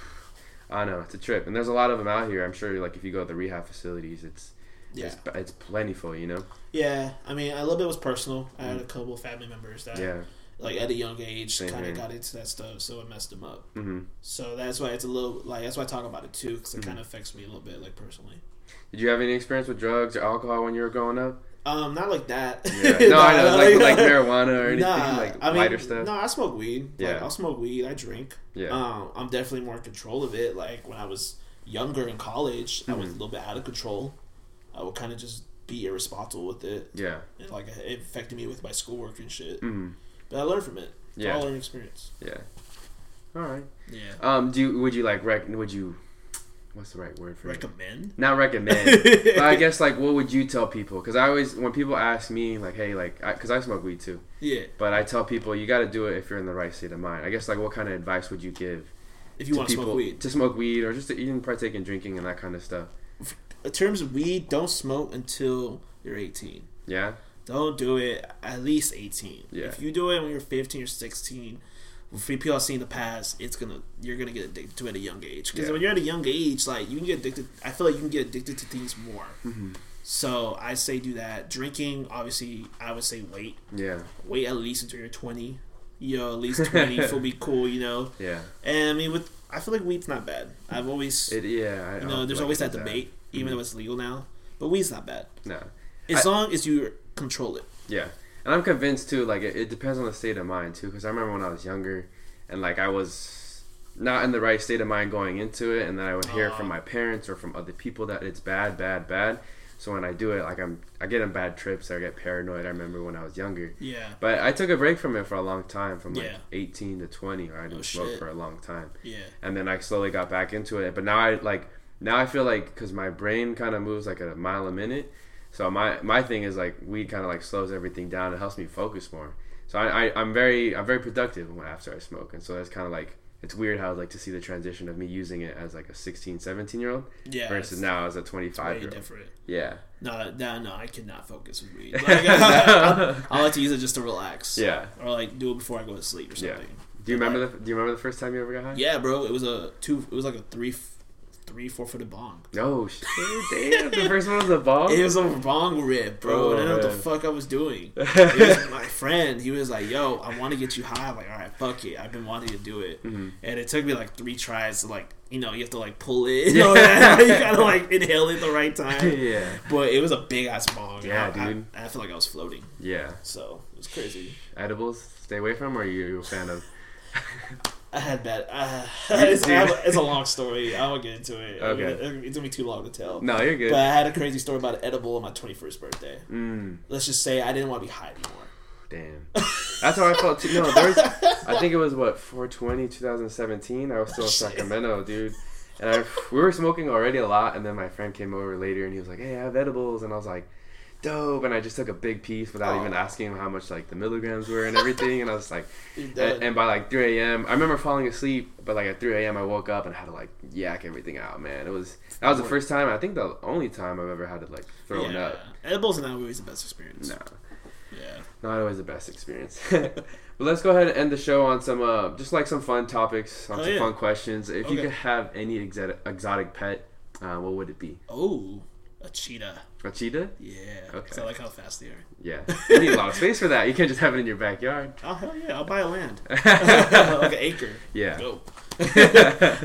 I know it's a trip, and there's a lot of them out here. I'm sure, like if you go to the rehab facilities, it's yeah, it's, it's plentiful, you know. yeah. I mean, a little bit was personal. I had a couple of family members that, Yeah. like at a young age, kind of got into that stuff, so it messed them up. hmm So that's why it's a little like that's why I talk about it too, because it Mhm. kind of affects me a little bit, like personally. Did you have any experience with drugs or alcohol when you were growing up? Um, not like that. Yeah. No, I know, Nah, like like marijuana or anything, Nah, like I mean, lighter stuff. No, I smoke weed. Like, Yeah. I'll smoke weed. I drink. Yeah. Um, I'm definitely more in control of it. Like when I was younger in college, I was a Mhm. little bit out of control. I would kind of just be irresponsible with it. yeah. And, like it affected me with my schoolwork and shit. hmm But I learned from it. It's Yeah. all learning experience. Yeah. All right. Yeah. Um. Do you would you like rec? Would you? What's the right word for it? Recommend. Not recommend. but I guess like what would you tell people? Because I always when people ask me like, hey, like, because I, smoke weed too. Yeah. But I tell people you got to do it if you're in the right state of mind. I guess like what kind of advice would you give If you want to people smoke weed. to smoke weed or just to even partake in drinking and that kind of stuff? In terms of weed, don't smoke until you're 18. Yeah. Don't do it at least 18. Yeah. If you do it when you're 15 or 16, with people I've seen in the past, it's gonna you're gonna get addicted to it at a young age. Because Yeah. when you're at a young age, like you can get addicted. I feel like you can get addicted to things more. Mhm. So I say do that. Drinking, obviously, I would say wait, Yeah. wait at least until you're 20. You know, at least 20 will be cool. You know, Yeah. and I mean, with I feel like weed's not bad. I've always, It. Yeah. I you know, there's feel always like that it's debate, even Mhm. though it's legal now. But weed's not bad No. as I- long as you're control it. Yeah, and I'm convinced too. Like it, it depends on the state of mind too. Because I remember when I was younger, and like I was not in the right state of mind going into it, and then I would hear from Oh. my parents or from other people that it's bad, bad, bad. So when I do it, like I'm, I get in bad trips. I get paranoid. I remember when I was younger. Yeah. But I took a break from it for a long time, from like Yeah. 18 to 20, where I didn't Oh, smoke shit. for a long time Yeah. and then I slowly got back into it. But now I like now I feel like because my brain kind of moves like a mile a minute, so my my thing is like weed kind of like slows everything down. It helps me focus more. So I, I I'm very I'm very productive after I smoke, and so that's kind of like it's weird how like to see the transition of me using it as like a 16, 17 year old Yeah. versus now as a 25 way year old. different. Yeah, No, no, no, I cannot focus with weed. Like, I, I like to use it just to relax. yeah. Or like do it before I go to sleep or something. Yeah. Do you remember like, the Do you remember the first time you ever got high? Yeah, bro. It was a two. It was like a three, three, four footed bong. Oh shit! Damn, the first one was a bong. It was a bong rip, bro. Oh, and I didn't know what the fuck I was doing. It was my friend. He was like, "Yo, I want to get you high." I'm like, "All right, fuck it. I've been wanting to do it." Mm-hmm. And it took me like three tries to like, you know, you have to like pull it. You know, you gotta like inhale it the right time. yeah, But it was a big ass bong. Yeah, I, dude. I, I feel like I was floating. yeah. So it was crazy. Edibles, stay away from, or are you a fan of? I had bad. Uh, it's, a- it's a long story. I won't get into it. Okay. It- It's gonna be too long to tell. No, you're good. But I had a crazy story about an edible on my 21st birthday. Mm, Let's just say I didn't want to be high anymore. damn. That's how I felt too. No, there was. I think it was what 420, 2017. I was still in Sacramento, dude. And I, we were smoking already a lot, and then my friend came over later, and he was like, "Hey, I have edibles," and I was like, "Dope!" And I just took a big piece without even asking him how much like the milligrams were and everything, and I was like, and, and by like 3 a.m., I remember falling asleep, but like at 3 a.m., I woke up and had to like yak everything out. Man, it was that was the first time. I think the only time I've ever had to like throw yeah. up. Edibles are not always the best experience. No. Yeah. Not always the best experience. but let's go ahead and end the show on some, uh, just like some fun topics, on Oh, some yeah. fun questions. If you could have any exotic, exotic pet, uh, what would it be? Oh, a cheetah. A cheetah? Yeah. Okay. I like how fast they are. Yeah. You need a lot of space for that. You can't just have it in your backyard. Oh hell yeah! I'll buy a land, like an acre. Yeah. Go. there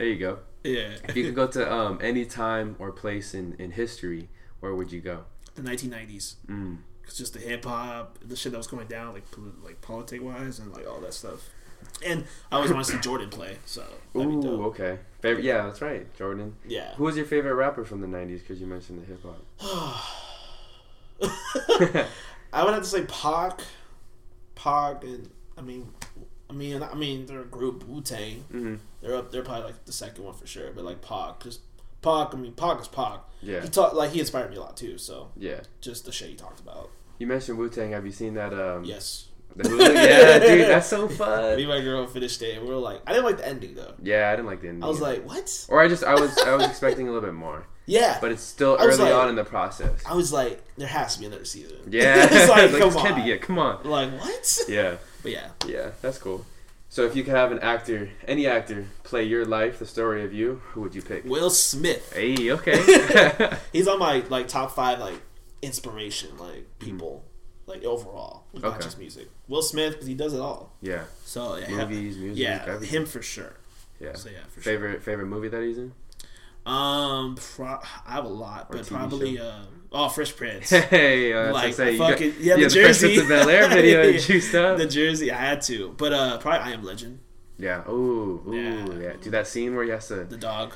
you go. Yeah. If you could go to um, any time or place in, in history, where would you go? The 1990s. Mm. It's just the hip hop, the shit that was going down, like pol- like politic wise, and like all that stuff. And I always want to see Jordan play, so Ooh, okay. Favorite, yeah, that's right. Jordan. Yeah. Who was your favorite rapper from the 90s? Because you mentioned the hip hop. I would have to say Pac, Pac, and I mean, I mean, I mean, they're a group Wu Tang. hmm They're up. They're probably like the second one for sure. But like Pac, because Pac, I mean, Pac is Pac. Yeah. He taught like he inspired me a lot too. So Yeah. just the shit he talked about. You mentioned Wu Tang. Have you seen that? Um, Yes. Yeah, dude, that's so fun. Me and my girl finished it. and We were like, I didn't like the ending though. Yeah, I didn't like the ending. I was like, what? or I just I was I was expecting a little bit more, Yeah. but it's still early like- on in the process. I was like, there has to be another season. Yeah, it's like, Like, come on. be it. Come on. Like what? Yeah, But yeah. yeah, that's cool. So if you could have an actor, any actor, play your life, the story of you, who would you pick? Will Smith. Hey, okay. He's on my like top five like inspiration like people like overall, not Mm-hmm. Okay. just music. Will Smith because he does it all. yeah, So yeah, movies, music, yeah, everything. him for sure. Yeah. So yeah, for Favorite favorite movie that he's in? Um, pro- I have a lot, Or but TV probably show. um, oh, Fresh Prince. Hey, uh, like say. You fucking got, yeah, the the jersey, of Bel Air video and juiced up. the jersey. I had to, but uh, probably I Am Legend. yeah. Ooh, ooh, Yeah. yeah. Dude, that scene where he has to The dog.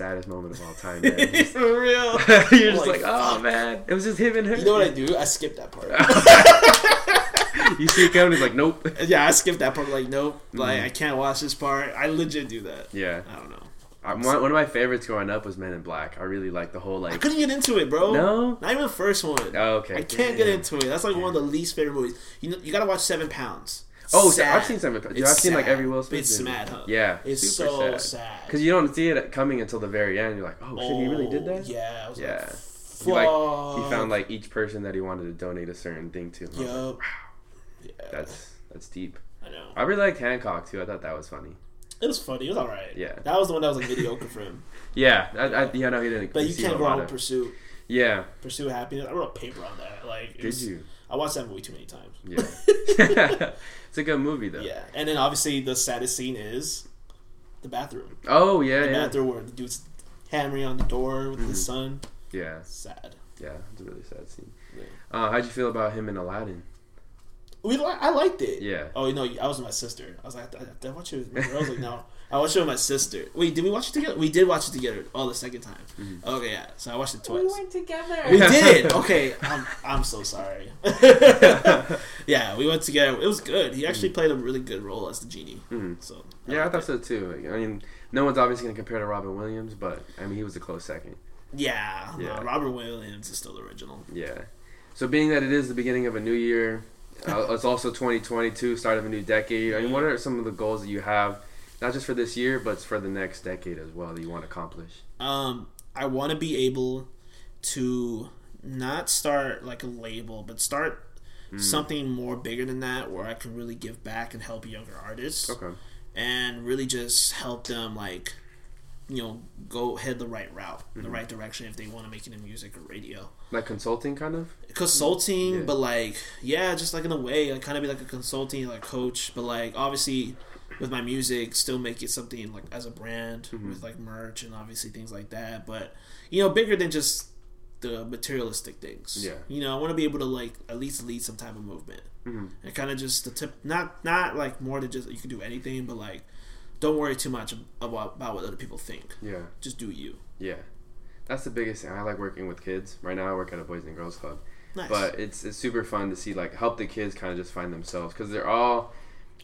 Saddest moment of all time. Man. Just- For real. You're just Like, like, oh man, it was just him and her. You know what I do? I skip that part. you see it coming, he's like, nope. yeah, I skip that part. Like, nope. Like, Mhm. I can't watch this part. I legit do that. Yeah, I don't know. I, one, one of my favorites growing up was Men in Black. I really like the whole like. I couldn't get into it, bro. No? Not even the first one. Oh, okay. I can't get into it. That's like one of the least favorite movies. You know, you gotta watch Seven Pounds. Oh, so Sad. I've seen some. Dude, I've seen like every Will Smith. It's movie. mad, huh? Yeah, It's super so sad. Because you don't see it coming until the very end. You're like, oh shit, he really did that. Oh, yeah. I was Yeah. Like, He like he found like each person that he wanted to donate a certain thing to. I like, Yup. Yeah. That's that's deep. I know. I really liked Hancock too. I thought that was funny. It was funny. It was alright. Yeah. That was the one that was like mediocre for him. Yeah, I, I, yeah, no, he didn't. But you can't go on Pursuit. Yeah, Pursue Happiness. I wrote a paper on that. Like, did was- you? I watched that movie too many times. Yeah, a good movie though. Yeah. And then obviously the saddest scene is the bathroom. Oh yeah, The yeah. bathroom where the dude's hammering on the door with Mm-hmm. his son. Yeah, Sad. yeah, it's a really sad scene. Yeah. Uh, how'd you feel about him in Aladdin? We li- I liked it. Yeah. Oh, you know, I was with my sister. I was like, I, I watch it with my girl. I was like, no, I watched it with my sister. Wait, did we watch it together? We did watch it together. Oh, the second time. Mm-hmm. Okay, yeah. So I watched it twice. We went together. We did. Okay, I'm, I'm so sorry. yeah, we went together. It was good. He actually played a really good role as the genie. Mhm. So Yeah, I thought it. so too. I mean, no one's obviously gonna compare to Robin Williams, but I mean, he was a close second. Yeah, no, Yeah. Robert Williams is still the original. Yeah. So being that it is the beginning of a new year, uh, it's also 2022, start of a new decade. I mean, what are some of the goals that you have, not just for this year, but for the next decade as well that you want to accomplish? Um, I want to be able to not start like a label, but start something more bigger than that, where I can really give back and help younger artists. Okay. and really just help them like you know go head the right route the right direction if they want to make it in music or radio Like consulting, kind of. consulting Yeah. but like yeah just like in a way like kind of be like a consulting like coach but like obviously with my music still make it something like as a brand with like merch and obviously things like that but you know bigger than just the materialistic things Yeah. you know i want to be able to like at least lead some type of movement Mm-hmm. and kind of just the tip not not like more than just you can do anything but like don't worry too much about, about what other people think Yeah. just do you Yeah. That's the biggest thing. I like working with kids. Right now, I work at a Boys and Girls Club. nice but it's it's super fun to see like help the kids kind of just find themselves because they're all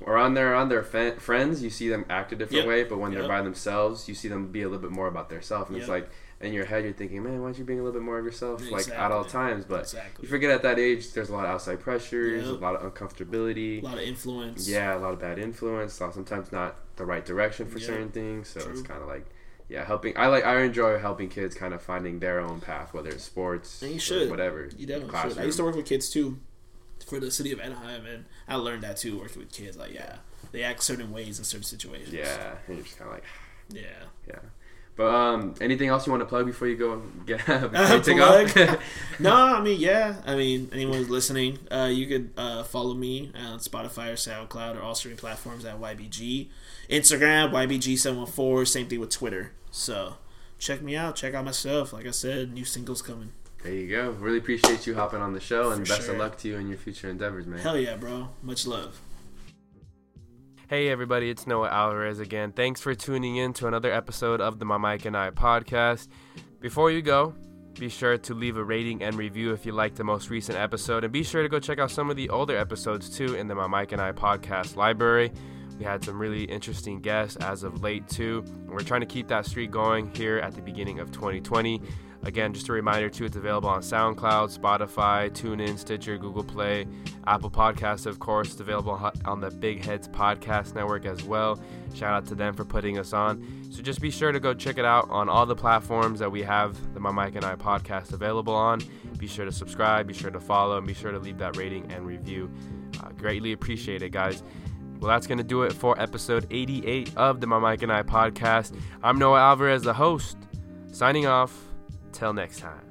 around their on their fa- friends you see them act a different Yep. way but when Yep. they're by themselves you see them be a little bit more about themselves and it's like in your head you're thinking man why don't you being a little bit more of yourself like at all times but exactly you forget at that age there's a lot of outside pressures Yep. a lot of uncomfortability a lot of influence yeah a lot of bad influence so sometimes not the right direction for Yep. certain things so it's kind of like yeah helping i like i enjoy helping kids kind of finding their own path whether it's sports And you or should. whatever you definitely should. i used to work with kids too for the city of anaheim and i learned that too working with kids like yeah they act certain ways in certain situations Yeah, and you're just kind of like, yeah yeah. But um, anything else you want to plug before you go get before you take off? no, I mean, yeah. I mean, anyone who's listening, uh, you could uh, follow me on Spotify or SoundCloud or all streaming platforms at YBG. Instagram, YBG714. Same thing with Twitter. So check me out. Check out my stuff. Like I said, new singles coming. There you go. Really appreciate you hopping on the show, and For best sure. of luck to you in your future endeavors, man. Hell yeah, bro. Much love. Hey everybody, it's Noah Alvarez again. Thanks for tuning in to another episode of the My Mike and I podcast. Before you go, be sure to leave a rating and review if you liked the most recent episode, and be sure to go check out some of the older episodes too in the My Mike and I podcast library. We had some really interesting guests as of late too, and we're trying to keep that streak going here at the beginning of 2020. Again, just a reminder too, it's available on SoundCloud, Spotify, TuneIn, Stitcher, Google Play, Apple Podcasts, of course. It's available on the Big Heads Podcast Network as well. Shout out to them for putting us on. So just be sure to go check it out on all the platforms that we have the My Mike and I podcast available on. Be sure to subscribe, be sure to follow, and be sure to leave that rating and review. Uh, greatly appreciate it, guys. Well, that's going to do it for episode 88 of the My Mike and I podcast. I'm Noah Alvarez, the host, signing off. Till next time.